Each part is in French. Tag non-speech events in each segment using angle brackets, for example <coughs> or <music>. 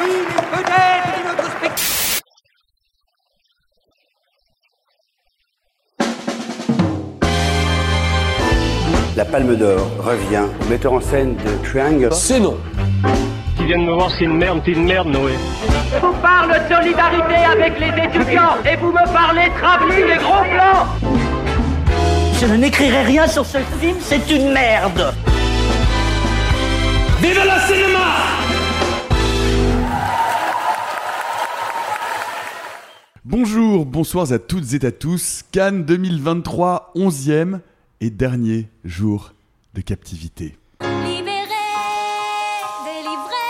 Oui, mais peut-être une autre spectacle. La Palme d'Or revient au metteur en scène de Triangle. C'est non. Qui viennent me voir, c'est une merde, c'est une merde, Noé. Je vous parle de solidarité avec les étudiants et vous me parlez travelling et gros plans. Je n'écrirai rien sur ce film, c'est une merde. Vive le cinéma Bonjour, bonsoir à toutes et à tous. Cannes 2023, 11e et dernier jour de captivité. Libéré, délivré,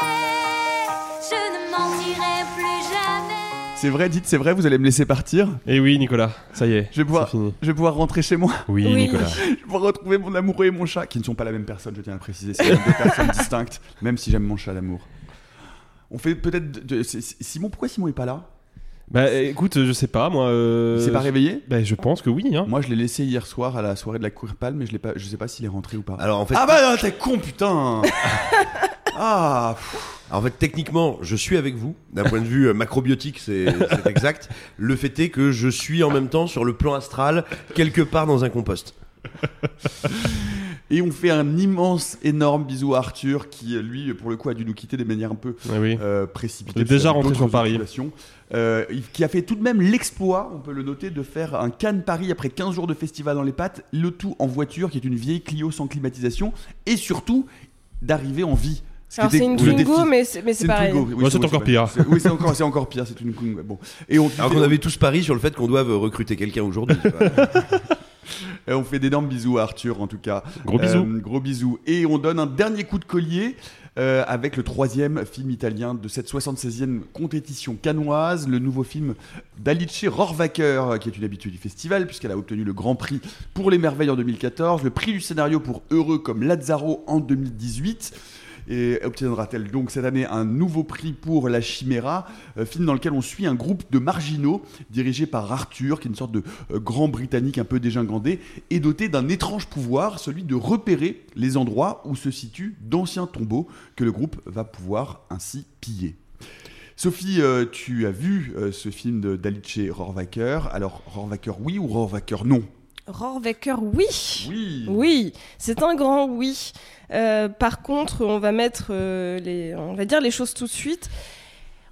je ne mentirai plus jamais. C'est vrai, dites, c'est vrai, vous allez me laisser partir? Eh oui, Nicolas, ça y est. je vais, pouvoir, c'est fini. je vais pouvoir rentrer chez moi. Oui, Oui. Nicolas. <laughs> Je vais pouvoir retrouver mon amoureux et mon chat, qui ne sont pas la même personne, je tiens à le préciser. C'est deux personnes distinctes, même si j'aime mon chat d'amour. On fait peut-être. de- Simon, pourquoi Simon est pas là? Bah écoute, je sais pas, moi. euh, Il s'est pas réveillé Bah je pense que oui, hein. Moi, je l'ai laissé hier soir à la soirée de la Cour Palme, mais je, l'ai pas, je sais pas s'il est rentré ou pas. Alors en fait, ah bah non, t'es con, putain <laughs> Ah pff. en fait, techniquement, je suis avec vous. D'un point de vue euh, macrobiotique, c'est c'est exact. Le fait est que je suis en même temps sur le plan astral, quelque part dans un compost. <laughs> Et on fait un immense, énorme bisou à Arthur, qui, euh, lui, pour le coup, a dû nous quitter de manière un peu Ah oui. euh, précipitée. Il est déjà rentré sur Paris. Euh, il- qui a fait tout de même l'exploit, on peut le noter, de faire un Cannes Paris après 15 jours de festival dans les pattes, le tout en voiture, qui est une vieille Clio sans climatisation, et surtout d'arriver en vie. Alors c'est une Twingo, mais c'est pareil. Oui, Bah, c'est oui, encore pire. C'est- Oui, c'est encore, pire, c'est une Twingo. Bon. Et on, Alors qu'on avait tous pari sur le fait qu'on doive recruter quelqu'un aujourd'hui. <laughs> <laughs> Et on fait d'énormes bisous à Arthur en tout cas. Gros bisous. Euh, gros bisous. Et on donne un dernier coup de collier euh, avec le troisième film italien de cette 76e compétition canoise, le nouveau film d'Alice Rohrwacher, qui est une habitude du festival puisqu'elle a obtenu le Grand Prix pour les merveilles en 2014, le prix du scénario pour Heureux comme Lazzaro en 2018. Et obtiendra-t-elle donc cette année un nouveau prix pour La Chimera, euh, film dans lequel on suit un groupe de marginaux dirigé par Arthur, qui est une sorte de euh, grand britannique un peu dégingandé, et doté d'un étrange pouvoir, celui de repérer les endroits où se situent d'anciens tombeaux que le groupe va pouvoir ainsi piller. Sophie, euh, tu as vu ce film d'Alice Rohrwacher. Alors, Rohrwacher oui ou Rohrwacher non? Rohrwacher, oui. Oui Oui, c'est un grand oui. Euh, par contre, on va mettre euh, les, on va dire les choses tout de suite.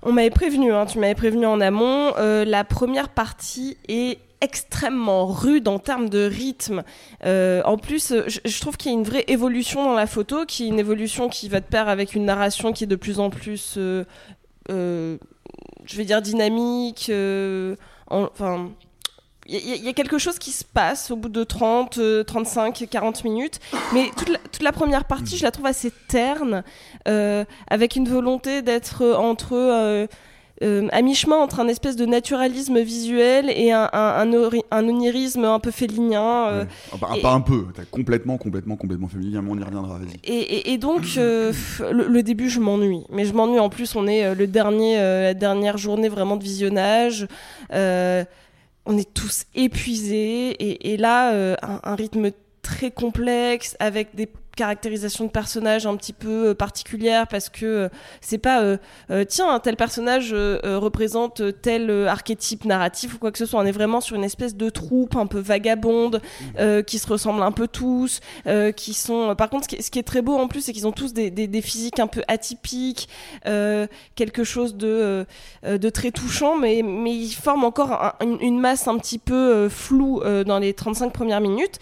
On m'avait prévenu, hein, tu m'avais prévenu en amont. euh, la première partie est extrêmement rude en termes de rythme. Euh, en plus, je, je trouve qu'il y a une vraie évolution dans la photo, qui est une évolution qui va de pair avec une narration qui est de plus en plus, euh, je vais dire dynamique. en- Enfin, il y, a- il y a quelque chose qui se passe au bout de 30, euh, 35, 40 minutes. Mais toute la, toute la première partie, je la trouve assez terne, euh, avec une volonté d'être entre euh, euh, à mi-chemin entre un espèce de naturalisme visuel et un, un, un ori- un onirisme un peu félinien. euh, Ouais. Ah bah, et- Pas un peu, t'as complètement, complètement, complètement familier, mais on y reviendra, vas-y. Et, et- et donc, euh, le, le début, je m'ennuie. Mais je m'ennuie en plus, on est le dernier, la dernière journée vraiment de visionnage. On est tous épuisés. Et, et là, euh, un, un rythme très complexe avec des caractérisations de personnages un petit peu euh, particulières parce que euh, c'est pas euh, euh, tiens tel personnage euh, représente tel archétype narratif ou quoi que ce soit. On est vraiment sur une espèce de troupe un peu vagabonde euh, qui se ressemblent un peu tous euh, qui sont par contre ce qui, est, ce qui est très beau en plus c'est qu'ils ont tous des, des, des physiques un peu atypiques euh, quelque chose de de très touchant mais mais ils forment encore un- une, masse un petit peu floue euh, dans les 35 premières minutes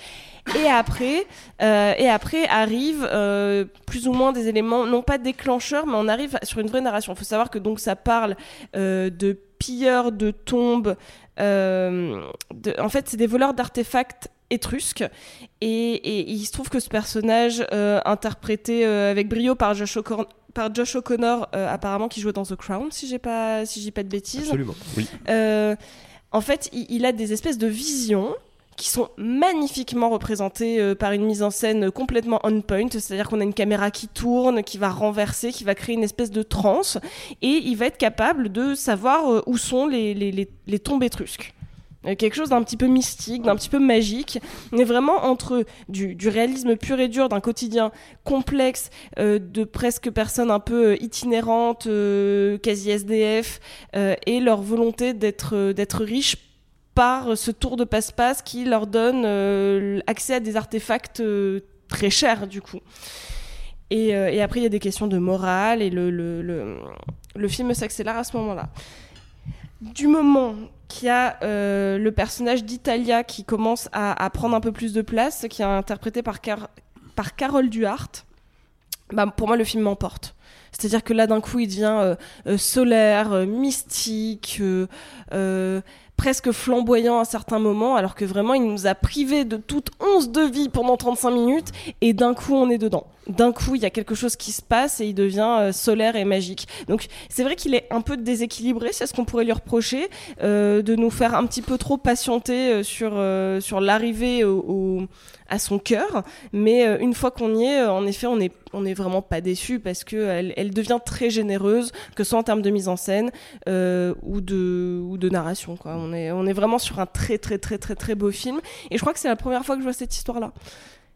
et après, euh, et après arrivent euh, plus ou moins des éléments, non pas déclencheurs, mais on arrive sur une vraie narration. Il faut savoir que donc ça parle euh, de pilleurs de tombes. euh, de- en fait, c'est des voleurs d'artefacts étrusques. Et, et il se trouve que ce personnage, euh, interprété euh, avec brio par Josh O'Connor, par Josh O'Connor euh, apparemment qui jouait dans The Crown, si j'ai pas, si dis pas de bêtises. Absolument. Oui. Euh, en fait, il, il a des espèces de visions qui sont magnifiquement représentées euh, par une mise en scène complètement on point, c'est-à-dire qu'on a une caméra qui tourne, qui va renverser, qui va créer une espèce de transe, et il va être capable de savoir euh, où sont les, les, les, tombes étrusques. Euh, quelque chose d'un petit peu mystique, d'un petit peu magique. On est vraiment entre du, du réalisme pur et dur d'un quotidien complexe de presque personnes un peu itinérantes, quasi SDF, et leur volonté d'être d'être riches par ce tour de passe-passe qui leur donne euh, accès à des artefacts euh, très chers du coup. Et, euh, et après il y a des questions de morale et le, le, le, le film s'accélère à ce moment-là. Du moment qu'il y a le personnage d'Italia qui commence à, prendre un peu plus de place, qui est interprété par, par Carole Duhart, bah, pour moi le film m'emporte. C'est-à-dire que là d'un coup il devient solaire, mystique, presque flamboyant à certains moments, alors que vraiment il nous a privés de toute once de vie pendant 35 minutes, et d'un coup on est dedans. D'un coup il y a quelque chose qui se passe et il devient euh, solaire et magique. Donc c'est vrai qu'il est un peu déséquilibré, c'est ce qu'on pourrait lui reprocher, euh, de nous faire un petit peu trop patienter euh, sur, sur l'arrivée au, à son cœur, mais une fois qu'on y est, en effet, on est on est vraiment pas déçu parce que elle, devient très généreuse, que ce soit en termes de mise en scène ou de ou de narration. On est on est vraiment sur un très très très très très beau film, et je crois que c'est la première fois que je vois cette histoire-là.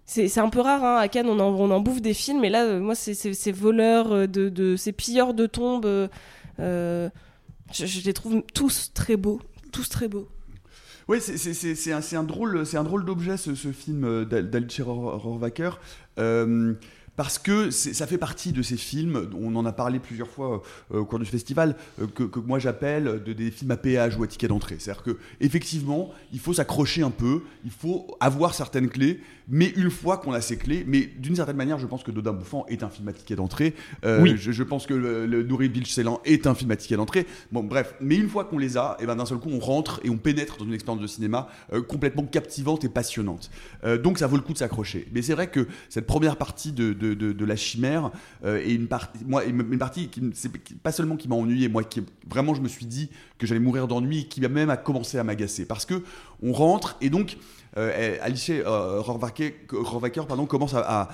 C'est un peu rare, hein, à Cannes, on en, on en bouffe des films, mais là, euh, moi, ces voleurs, euh, de, de, ces pilleurs de tombes, euh, je, les trouve tous très beaux, tous très beaux. Oui, c'est- un, un drôle, drôle d'objet ce, ce film d'Al- d'Alice Rohr- Rohrwacher. Euh, parce que ça fait partie de ces films, on en a parlé plusieurs fois au cours du festival, que, que moi j'appelle de, des films à péage ou à ticket d'entrée. C'est-à-dire que effectivement, il faut s'accrocher un peu, il faut avoir certaines clés, mais une fois qu'on a ces clés, mais d'une certaine manière, je pense que Dodin Bouffant est un film à ticket d'entrée. Euh, Oui. je, je pense que le, le Nourri Bilge Ceylan est un film à ticket d'entrée. Bon, bref, mais une fois qu'on les a, et ben d'un seul coup, on rentre et on pénètre dans une expérience de cinéma euh, complètement captivante et passionnante. Euh, donc ça vaut le coup de s'accrocher. Mais c'est vrai que cette première partie de, de, de, de la chimère est une partie, moi, une partie qui, c'est pas seulement qui m'a ennuyé, moi, qui vraiment je me suis dit que j'allais mourir d'ennui, et qui même a commencé à m'agacer, parce que on rentre et donc Alice euh, Rohrwacher, pardon, commence à,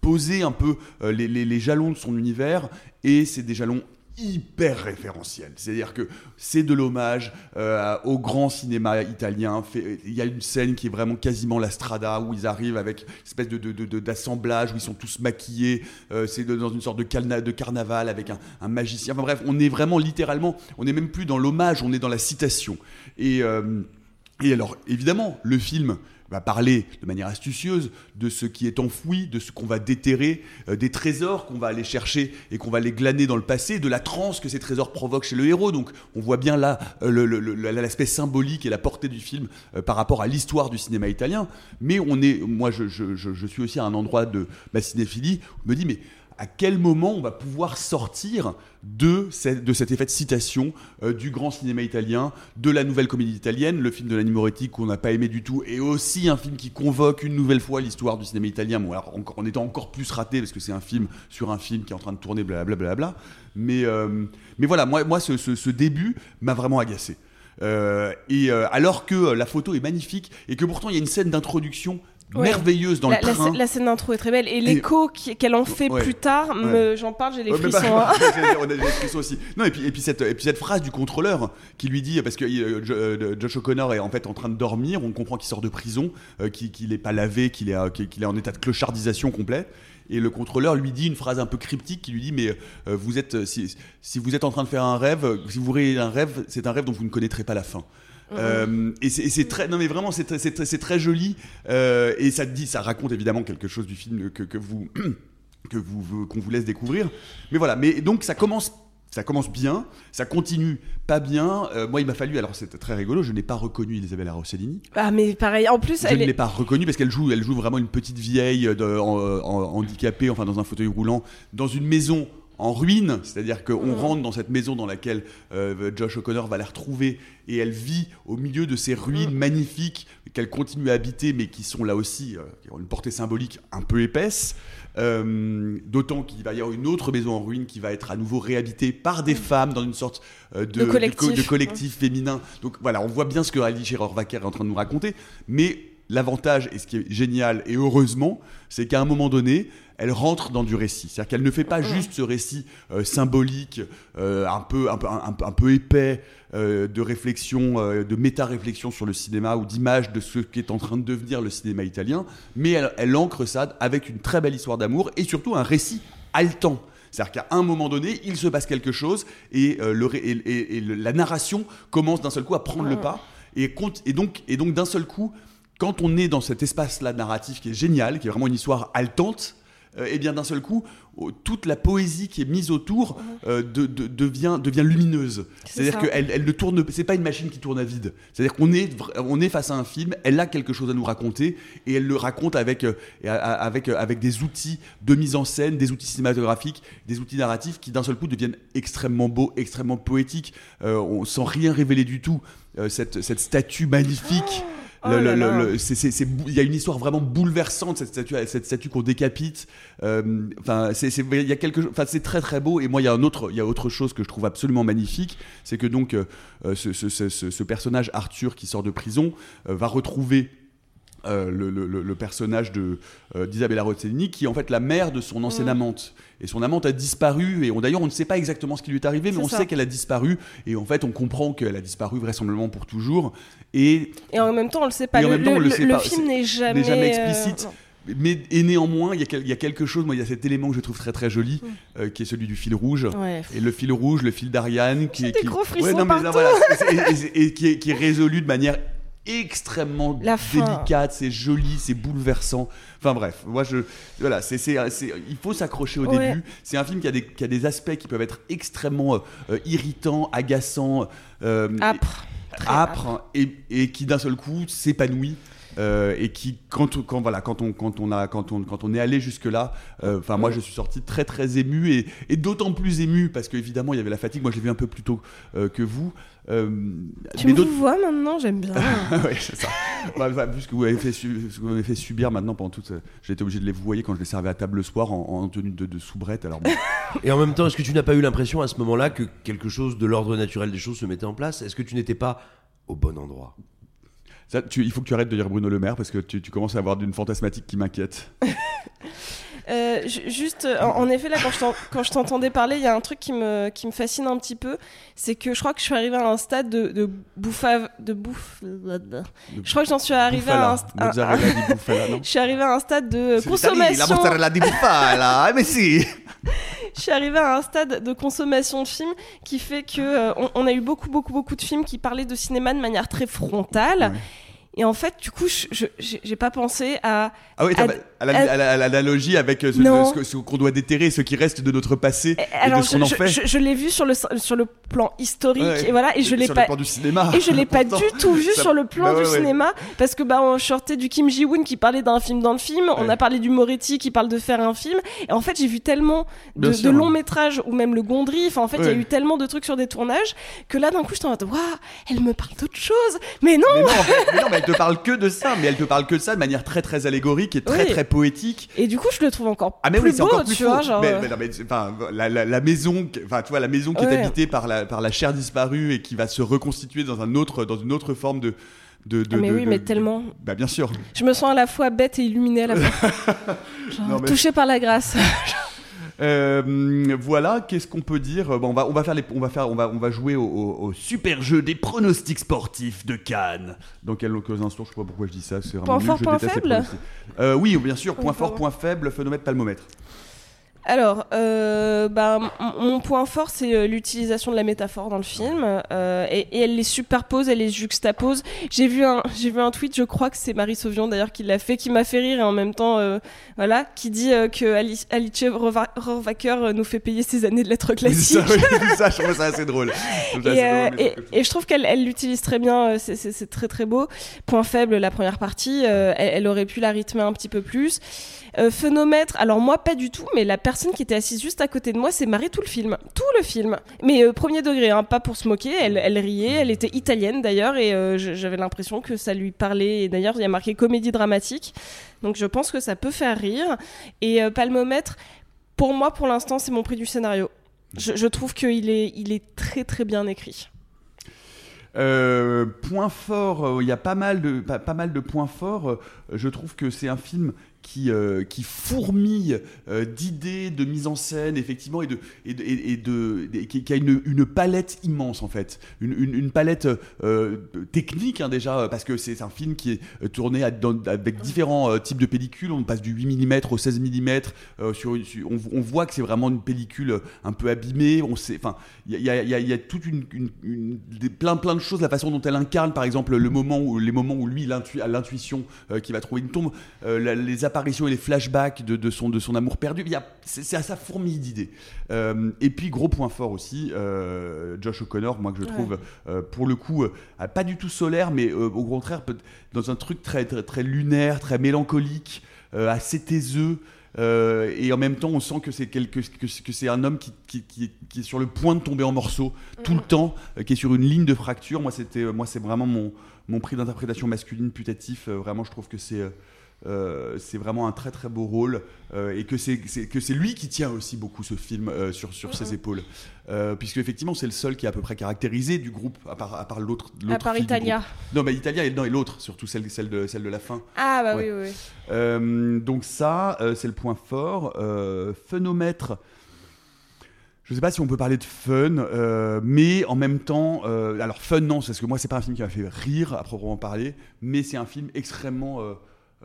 poser un peu euh, les, jalons de son univers et c'est des jalons hyper référentiels. C'est-à-dire que c'est de l'hommage euh, au grand cinéma italien. Il y a une scène qui est vraiment quasiment la strada où ils arrivent avec une espèce de, d'assemblage où ils sont tous maquillés. Euh, c'est dans une sorte de, de carnaval avec un, magicien. Enfin bref, on est vraiment littéralement, on n'est même plus dans l'hommage, on est dans la citation. Et, euh, et alors, évidemment, le film va parler de manière astucieuse de ce qui est enfoui, de ce qu'on va déterrer, euh, des trésors qu'on va aller chercher et qu'on va aller glaner dans le passé, de la transe que ces trésors provoquent chez le héros. Donc on voit bien là euh, l'aspect symbolique et la portée du film euh, par rapport à l'histoire du cinéma italien. Mais on est, moi je, je- suis aussi à un endroit de ma cinéphilie où me dis mais à quel moment on va pouvoir sortir de, cette- de cet effet de citation euh, du grand cinéma italien, de la nouvelle comédie italienne, le film de Nanni qu'on n'a pas aimé du tout, et aussi un film qui convoque une nouvelle fois l'histoire du cinéma italien, bon, alors, en étant encore plus raté, parce que c'est un film sur un film qui est en train de tourner, blablabla. Euh, mais voilà, moi, ce, début m'a vraiment agacé. Euh, et alors que la photo est magnifique et que pourtant il y a une scène d'introduction Ouais. merveilleuse dans la, le la train. scè- la scène d'intro est très belle et l'écho qu'elle en fait Ouais. plus tard, j'en parle, j'ai les frissons. bah, hein. <laughs> on a des frissons aussi. Non, et puis, et puis, cette, et puis cette phrase du contrôleur qui lui dit, parce que euh, euh, Josh O'Connor est en fait en train de dormir, on comprend qu'il sort de prison, euh, qu'il qu'il est pas lavé, qu'il est, qu'il qu'il est en état de clochardisation complète. Et le contrôleur lui dit une phrase un peu cryptique qui lui dit mais euh, vous êtes si, si vous êtes en train de faire un rêve, si vous rêvez un rêve, c'est un rêve dont vous ne connaîtrez pas la fin. Euh, et c'est très, non mais vraiment c'est très, très, joli euh, et ça dit, ça raconte évidemment quelque chose du film que, que vous <clears throat> que vous qu'on vous laisse découvrir. Mais voilà, mais donc ça commence ça commence bien, ça continue pas bien. Euh, moi, il m'a fallu, alors c'était très rigolo, je n'ai pas reconnu Isabella Rossellini. Ah mais pareil, en plus Je elle ne est... l'ai pas reconnue parce qu'elle joue, elle joue vraiment une petite vieille de- en- en- handicapée, enfin dans un fauteuil roulant, dans une maison en ruine, c'est-à-dire qu'on Mm. rentre dans cette maison dans laquelle euh, Josh O'Connor va la retrouver et elle vit au milieu de ces ruines Mm. magnifiques qu'elle continue à habiter mais qui sont là aussi, euh, qui ont une portée symbolique un peu épaisse. Euh, D'autant qu'il va y avoir une autre maison en ruine qui va être à nouveau réhabitée par des femmes dans une sorte de, De collectif. co- de collectif féminin. Donc voilà, on voit bien ce que Ali Rohrwacher est en train de nous raconter, mais l'avantage et ce qui est génial et heureusement, c'est qu'à un moment donné, elle rentre dans du récit. C'est-à-dire qu'elle ne fait pas juste ce récit euh, symbolique, euh, un, peu, un, peu, un, peu- un peu épais, euh, de réflexion, de méta-réflexion sur le cinéma ou d'image de ce qu'est en train de devenir le cinéma italien, mais elle, elle ancre ça avec une très belle histoire d'amour et surtout un récit haletant. C'est-à-dire qu'à un moment donné, il se passe quelque chose et, le, ré- et, et- et le- la narration commence d'un seul coup à prendre le pas. Et, compte- et donc, et donc d'un seul coup, quand on est dans cet espace-là narratif qui est génial, qui est vraiment une histoire haletante, euh, et bien d'un seul coup, oh, toute la poésie qui est mise autour euh, de- de- devient, devient lumineuse. C'est C'est-à-dire qu'elle elle ne tourne, c'est pas une machine qui tourne à vide. C'est-à-dire qu'on est, on est face à un film, elle a quelque chose à nous raconter et elle le raconte avec, euh, et avec, avec des outils de mise en scène, des outils cinématographiques, des outils narratifs qui d'un seul coup deviennent extrêmement beaux, extrêmement poétiques, on, sans rien révéler du tout. Cette, cette statue magnifique. Oh Il y a une histoire vraiment bouleversante cette statue, cette statue qu'on décapite. Euh, Enfin, c'est c'est- il y a quelque, chose- enfin, c'est très très beau. Et moi, il y a un autre, il y a autre chose que je trouve absolument magnifique, c'est que donc euh, ce, ce- ce- ce- ce personnage Arthur qui sort de prison euh, va retrouver. Euh, le, le- le- le personnage de euh, d'Isabella Rossellini qui est en fait la mère de son ancienne Mm. amante et son amante a disparu et d'ailleurs on ne sait pas exactement ce qui lui est arrivé mais on ça. sait qu'elle a disparu et en fait on comprend qu'elle a disparu vraisemblablement pour toujours et Et en même temps, on le sait pas. Et en le, même temps, on le sait pas. film n'est jamais, euh, explicite. non. Mais et néanmoins, il y, a quel- il y a quelque chose, moi, il y a cet élément que je trouve très très joli, euh, qui est celui du fil rouge. Mm. Ouais. Et le fil rouge, le fil d'Ariane, qui qui- gros Ouais, non, mais là, partout. voilà, c'est- et, et- et qui, est, qui est résolu de manière extrêmement La délicate, c'est joli, c'est bouleversant. Enfin bref, moi je voilà, c'est il faut s'accrocher au Ouais. début. C'est un film qui a des qui a des aspects qui peuvent être extrêmement euh, euh, irritants, agaçants, euh, Âpre. Très âpre et, et qui d'un seul coup s'épanouit. euh, et qui quand quand voilà quand on quand on a quand on quand on est allé jusque là enfin moi je suis sorti très très ému et, et d'autant plus ému parce qu'évidemment il y avait la fatigue moi je l'ai vu un peu plus tôt euh, que vous euh, Tu mais me vois maintenant, j'aime bien. <laughs> ouais, c'est ça. Bah, bah, vu ce que vous avez fait, su- ce que vous m'avez fait subir maintenant pendant toute. euh, J'ai été obligé de les vous voyez quand je les servais à table le soir en, en tenue de, de soubrette. Alors bon. <laughs> Et en même temps, est-ce que tu n'as pas eu l'impression à ce moment-là que quelque chose de l'ordre naturel des choses se mettait en place? Est-ce que tu n'étais pas au bon endroit? Ça, tu- il faut que tu arrêtes de dire Bruno Le Maire parce que tu, tu commences à avoir d'une fantasmatique qui m'inquiète. <laughs> Euh, ju- juste, euh, en, en effet, là, quand je t'entendais parler, il y a un truc qui me, qui me fascine un petit peu. C'est que je crois que je suis arrivée à un stade de, de bouffave. De bouffe. Je crois que j'en suis arrivée à un, bufala, non <laughs> Je suis arrivée à un stade de consommation. La mozzarella di bufala, ah, <laughs> mais si Je suis arrivée à un stade de consommation de films qui fait que euh, on, on a eu beaucoup, beaucoup, beaucoup de films qui parlaient de cinéma de manière très frontale. Ouais. Et en fait, du coup, je- je- j'ai pas pensé à. Ah oui, à- la- l'analogie avec euh, ce, ce qu'on doit déterrer, ce qui reste de notre passé et de ce qu'on je, en je- fait. je- je l'ai vu sur le, sur le plan historique, Ouais. et voilà, et je l'ai pas. du cinéma. Et je l'ai pas du tout vu ça- sur le plan bah ouais, du ouais. cinéma parce que bah on sortait du Kim Ji-woon qui parlait d'un film dans le film, on a parlé du Moretti qui parle de faire un film et en fait j'ai vu tellement de, Bien de sûr. longs métrages ou même le Gondry, enfin en fait il y a eu tellement de trucs sur des tournages que là d'un coup j'étais en mode waouh elle me parle d'autre chose mais non Mais non, en fait, mais non, mais elle te parle que de ça, mais elle te parle que de ça de manière très très allégorique et très Oui. très poétique. et du coup je le trouve encore Ah mais plus oui, beau encore plus tu faux. vois genre mais, euh, mais non, mais c'est- enfin, la, la- la maison, qui- enfin tu vois la maison qui est habitée par la par la chair disparue et qui va se reconstituer dans un autre dans une autre forme de de, de Ah, mais de- oui, mais tellement. Bah bien sûr. je me sens à la fois bête et illuminée à la <laughs> fois Genre, Non, mais- touchée par la grâce <laughs> Euh, voilà, qu'est-ce qu'on peut dire? Bon, on va on va faire les on va faire on va on va jouer au, au- au super jeu des pronostics sportifs de Cannes. Dans quelques instants, je sais pas pourquoi je dis ça, c'est vraiment Point nul, fort, je point déteste les faible pronostics. Euh, oui, bien sûr, point fort, point faible, phénomètre, palmomètre. Alors, euh, bah, mon point fort, c'est euh, l'utilisation de la métaphore dans le film, euh, et, et elle les superpose, elle les juxtapose. J'ai vu un, <laughs> j'ai vu un tweet, je crois que c'est Marie Sauvion d'ailleurs qui l'a fait, qui m'a fait rire et en même temps, euh, voilà, qui dit euh, que Alice, Alice Rohrwa- Rohrwacher euh, nous fait payer ses années de lettres classiques. ça, oui, ça, je trouve ça assez drôle. Je assez Et, drôle, je trouve qu'elle elle l'utilise très bien, c'est- très très beau. Point faible, la première partie, elle, elle aurait pu la rythmer un petit peu plus. Euh, phénomètre, alors moi pas du tout, mais la personne qui était assise juste à côté de moi s'est marrée tout le film, tout le film. Mais euh, premier degré, hein, pas pour se moquer, elle, riait, elle était italienne d'ailleurs, et euh, j'avais l'impression que ça lui parlait. Et d'ailleurs, il y a marqué comédie dramatique, donc je pense que ça peut faire rire. Et euh, palmomètre, pour moi pour l'instant, c'est mon prix du scénario. Je, trouve qu'il est, il est très très bien écrit. Point fort, il y a pas mal de, pas, mal de points forts. Je trouve que c'est un film qui, euh, qui fourmille euh, d'idées, de mise en scène, effectivement, et, de, et, de, qui, qui a une, une palette immense, en fait. Une, une, palette euh, technique, hein, déjà, parce que c'est un film qui est euh, tourné avec différents types de pellicules. On passe du 8 mm au 16 mm. sur, on, voit que c'est vraiment une pellicule un peu abîmée. Il y a, y a- y a- toute une, des- plein, plein de choses, la façon dont elle incarne, par exemple, le moment où, les moments où lui a l'intuition qu'il va trouver une tombe, la- les apparitions et les flashbacks de, de son, de son amour perdu. Il y a- C'est à sa fourmille d'idées. Euh, et puis, gros point fort aussi, euh, Josh O'Connor, moi que je Ouais. trouve, euh, pour le coup, pas du tout solaire, mais au contraire, dans un truc très, très, très lunaire, très mélancolique, assez taiseux. euh, et en même temps, on sent que c'est quelque, que, c'est- que c'est un homme qui, qui, qui- qui est sur le point de tomber en morceaux tout le temps, euh, qui est sur une ligne de fracture. Moi, c'était, moi, c'est vraiment mon, mon prix d'interprétation masculine putatif. Euh, vraiment, je trouve que c'est, euh, c'est vraiment un très très beau rôle euh, et que c'est, que c'est lui qui tient aussi beaucoup ce film euh, sur, sur ses épaules, euh, puisque effectivement, c'est le seul qui est à peu près caractérisé du groupe, à part, à part l'autre, À part Italia. Non, mais Italia et, non, et l'autre, surtout celle, celle de, celle de la fin. Ah bah Ouais. oui, oui, oui. Donc ça, c'est le point fort. Phénomètre. Je sais pas si on peut parler de fun, euh, mais en même temps, euh, alors fun non, parce que moi c'est pas un film qui m'a fait rire à proprement parler, mais c'est un film extrêmement, euh,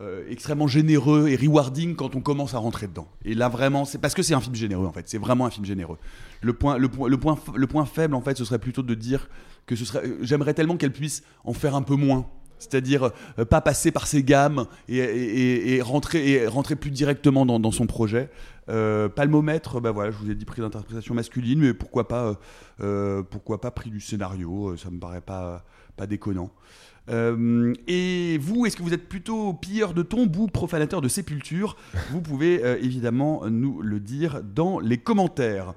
euh, extrêmement généreux et rewarding quand on commence à rentrer dedans. Et là vraiment, c'est parce que c'est un film généreux en fait, c'est vraiment un film généreux. Le point, le point, le point, le point faible en fait, ce serait plutôt de dire que ce serait, euh, j'aimerais tellement qu'elle puisse en faire un peu moins. C'est-à-dire euh, pas passer par ses gammes et, rentrer, rentrer plus directement dans, son projet. Euh, palmomètre, bah voilà, je vous ai dit prix d'interprétation masculine, mais pourquoi pas, pourquoi pas prix du scénario, ça me paraît pas, pas déconnant. Euh, et vous, est-ce que vous êtes plutôt pilleur de tombes ou profanateur de sépultures Vous pouvez euh, évidemment nous le dire dans les commentaires.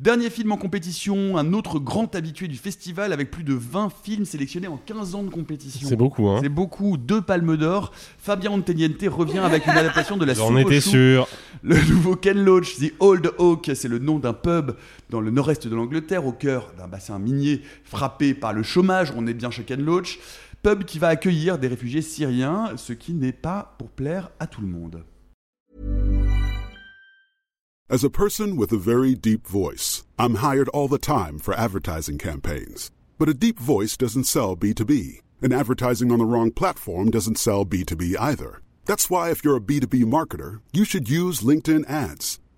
Dernier film en compétition, un autre grand habitué du festival avec plus de 20 films sélectionnés en 15 ans de compétition. C'est beaucoup, hein. C'est beaucoup, deux palmes d'or. Fabien Anteniente revient avec une adaptation de la J'en soupe aux étais sûr. Le nouveau Ken Loach, The Old Oak, c'est le nom d'un pub dans le nord-est de l'Angleterre, au cœur d'un bassin minier frappé par le chômage. On est bien chez Ken Loach. Pub qui va accueillir des réfugiés syriens, ce qui n'est pas pour plaire à tout le monde. As a person with a very deep voice, I'm hired all the time for advertising campaigns. But a deep voice doesn't sell B2B, and advertising on the wrong platform doesn't sell B2B either. That's why, if you're a B2B marketer, you should use LinkedIn ads.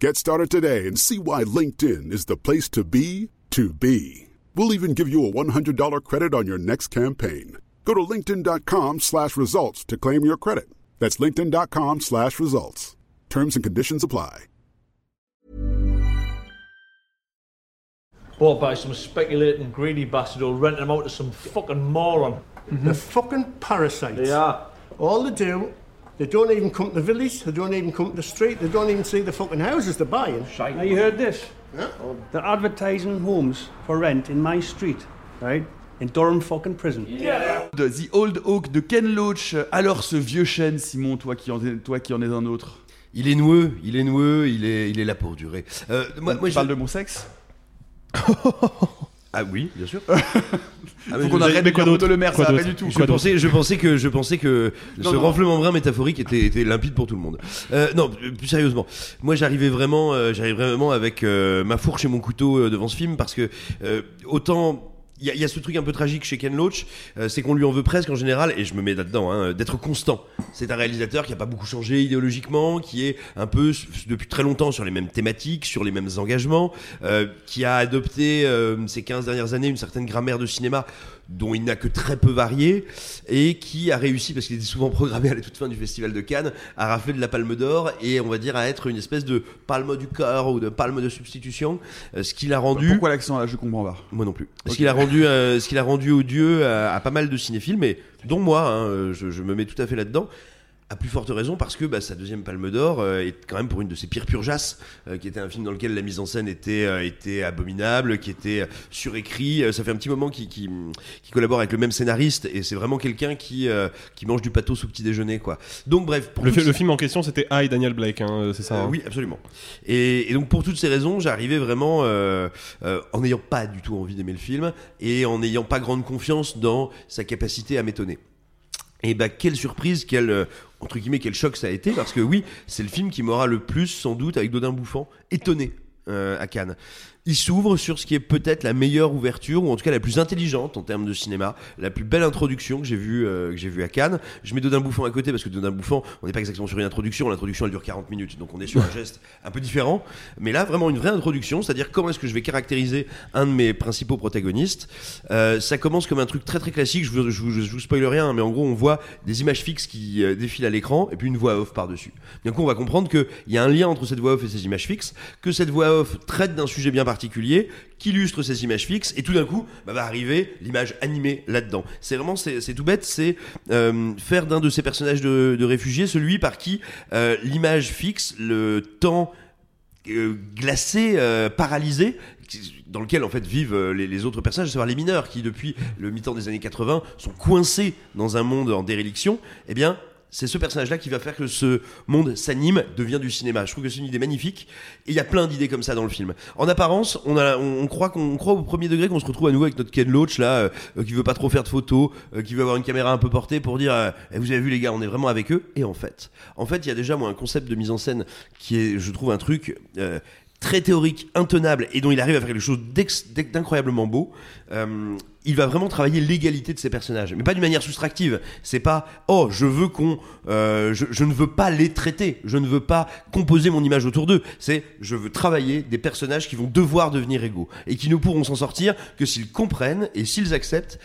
Get started today and see why LinkedIn is the place to be to be. We'll even give you a $100 credit on your next campaign. Go to linkedin.com slash results to claim your credit. That's linkedin.com slash results. Terms and conditions apply. Bought by some speculating greedy bastard who'll rent them out to some fucking moron. They're fucking parasites. They are. All they do, they don't even come to the village, they don't even come to the street, they don't even see the fucking houses they're buying. Now you heard this? They're advertising homes for rent in my street, right? In Durham fucking prison. De The Old Oak de Ken Loach. Alors ce vieux chêne, Simon, toi qui en es, toi qui en es un autre. Il est noueux, il est noueux, il est, il est là pour durer. Euh, moi, Tu moi, je- parles de mon sexe? <laughs> Ah oui, bien sûr. <laughs> Ah, Faut qu'on arrête de dire Bruno Le Maire, ça va pas du tout. Je pensais, je pensais que, je pensais que Non, ce non. renflement brun métaphorique était, était limpide pour tout le monde. Euh, non, plus sérieusement. Moi, j'arrivais vraiment, euh, j'arrivais vraiment avec euh, ma fourche et mon couteau euh, devant ce film parce que euh, autant. Il y, y a ce truc un peu tragique chez Ken Loach, euh, c'est qu'on lui en veut presque en général, et je me mets là-dedans, hein, d'être constant. C'est un réalisateur qui a pas beaucoup changé idéologiquement, qui est un peu depuis très longtemps sur les mêmes thématiques, sur les mêmes engagements, euh, qui a adopté euh, ces 15 dernières années une certaine grammaire de cinéma dont il n'a que très peu varié et qui a réussi, parce qu'il était souvent programmé <laughs> à la toute fin du festival de Cannes, à rafler de la palme d'or et on va dire à être une espèce de palme du cœur ou de palme de substitution, euh, ce qui l'a rendu. Pourquoi l'accent là Je comprends pas. Moi non plus. Ce qu'il a rendu, euh, ce qu'il a rendu odieux à, à pas mal de cinéphiles, mais dont moi, hein, euh, je, je me mets tout à fait là-dedans. À plus forte raison parce que bah, sa deuxième Palme d'Or euh, est quand même pour une de ses pires purgeasses, euh, qui était un film dans lequel la mise en scène était euh, était abominable, qui était euh, surécrit. Ça fait un petit moment qu'il collabore avec le même scénariste et c'est vraiment quelqu'un qui qui mange du pathos au petit déjeuner quoi. Donc bref, pour Le, fi- film en question, c'était I, Daniel Blake, hein, c'est ça hein oui, absolument. Et, et donc pour toutes ces raisons, j'arrivais vraiment en n'ayant pas du tout envie d'aimer le film et en n'ayant pas grande confiance dans sa capacité à m'étonner. Et bah quelle surprise, quel euh, entre guillemets quel choc ça a été parce que oui, c'est le film qui m'aura le plus sans doute avec Dodin Bouffant étonné euh, à Cannes. Il s'ouvre sur ce qui est peut-être la meilleure ouverture ou en tout cas la plus intelligente en termes de cinéma, la plus belle introduction que j'ai vue euh, que j'ai vue à Cannes. Je mets Dodin Bouffant à côté parce que Dodin Bouffant, on n'est pas exactement sur une introduction, l'introduction elle dure 40 minutes donc on est sur un <laughs> geste un peu différent, mais là vraiment une vraie introduction, c'est-à-dire comment est-ce que je vais caractériser un de mes principaux protagonistes. Euh, ça commence comme un truc très très classique, je vous, je vous, je vous spoil rien, hein, mais en gros on voit des images fixes qui euh, défilent à l'écran et puis une voix off par-dessus. Coup on va comprendre qu'il y a un lien entre cette voix off et ces images fixes, que cette voix off traite d'un sujet bien particulier, qu'illustre ces images fixes et tout d'un coup bah, va arriver l'image animée là-dedans. C'est vraiment c'est tout bête, c'est euh, faire d'un de ces personnages de, réfugiés celui par qui euh, l'image fixe, le temps euh, glacé, paralysé, qui- dans lequel en fait vivent les, les autres personnages, à savoir les mineurs qui depuis le mi-temps des années 80 sont coincés dans un monde en déréliction, eh bien c'est ce personnage-là qui va faire que ce monde s'anime, devient du cinéma. Je trouve que c'est une idée magnifique. Et il y a plein d'idées comme ça dans le film. En apparence, on, croit qu'on on croit au premier degré qu'on se retrouve à nouveau avec notre Ken Loach là, euh, euh, qui veut pas trop faire de photos, euh, qui veut avoir une caméra un peu portée pour dire, euh, Eh, vous avez vu les gars, on est vraiment avec eux. Et en fait, en fait, il y a déjà moi un concept de mise en scène qui est, je trouve, un truc. Très théorique, intenable, et dont il arrive à faire quelque chose d'incroyablement beau, euh, il va vraiment travailler l'égalité de ses personnages, mais pas d'une manière soustractive. C'est pas oh je veux qu'on, euh, je, je ne veux pas les traiter, je ne veux pas composer mon image autour d'eux. C'est je veux travailler des personnages qui vont devoir devenir égaux et qui ne pourront s'en sortir que s'ils comprennent et s'ils acceptent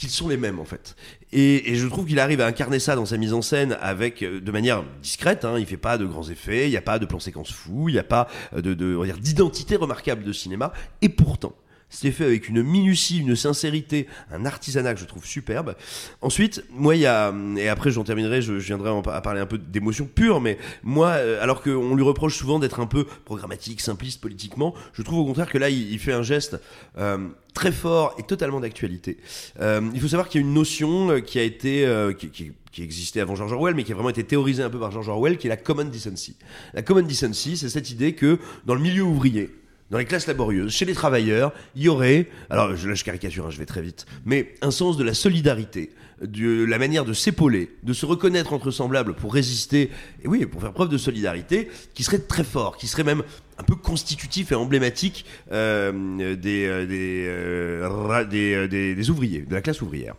qu'ils sont les mêmes en fait. Et, et je trouve qu'il arrive à incarner ça dans sa mise en scène avec euh, de manière discrète. Hein, il fait pas de grands effets, il n'y a pas de plan séquence fou, il n'y a pas euh, de, de d'identité remarquable de cinéma. Et pourtant, c'est fait avec une minutie, une sincérité, un artisanat que je trouve superbe. Ensuite, moi, il y a, et après j'en terminerai, je, viendrai en à parler un peu d'émotion pure, mais moi, euh, alors qu'on lui reproche souvent d'être un peu programmatique, simpliste politiquement, je trouve au contraire que là, il, il fait un geste euh, très fort et totalement d'actualité. Euh, il faut savoir qu'il y a une notion euh, qui a été, euh, qui, qui- qui existait avant George Orwell, mais qui a vraiment été théorisée un peu par George Orwell, qui est la common decency. La common decency, c'est cette idée que dans le milieu ouvrier, dans les classes laborieuses, chez les travailleurs, il y aurait, alors je, là je caricature, hein, je vais très vite, mais un sens de la solidarité, de la manière de s'épauler, de se reconnaître entre semblables pour résister, et oui, pour faire preuve de solidarité, qui serait très fort, qui serait même un peu constitutif et emblématique euh, des, euh, euh, des, euh, des- des ouvriers, de la classe ouvrière.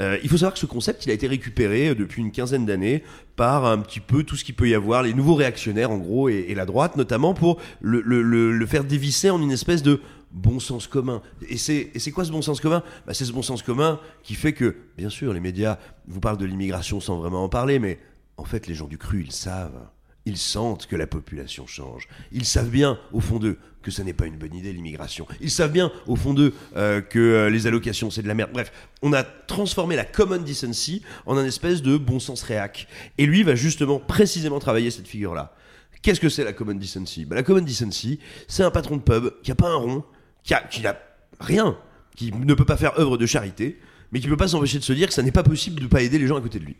Euh, il faut savoir que ce concept, il a été récupéré depuis une quinzaine d'années par un petit peu tout ce qu'il peut y avoir, les nouveaux réactionnaires en gros, et, et la droite notamment, pour le, le- le- le faire dévisser en une espèce de bon sens commun. Et c'est quoi ce bon sens commun? Bah, C'est ce bon sens commun qui fait que, bien sûr, les médias vous parlent de l'immigration sans vraiment en parler, mais en fait, les gens du cru, ils savent. Ils sentent que la population change. Ils savent bien, au fond d'eux, que ce n'est pas une bonne idée l'immigration. Ils savent bien, au fond d'eux, euh, que euh, les allocations c'est de la merde. Bref, on a transformé la common decency en un espèce de bon sens réac. Et lui va justement, précisément travailler cette figure-là. Qu'est-ce que c'est la common decency? Bah, La common decency, c'est un patron de pub qui a pas un rond, qui n'a rien, qui ne peut pas faire œuvre de charité, mais qui peut pas s'empêcher de se dire que ça n'est pas possible de pas aider les gens à côté de lui.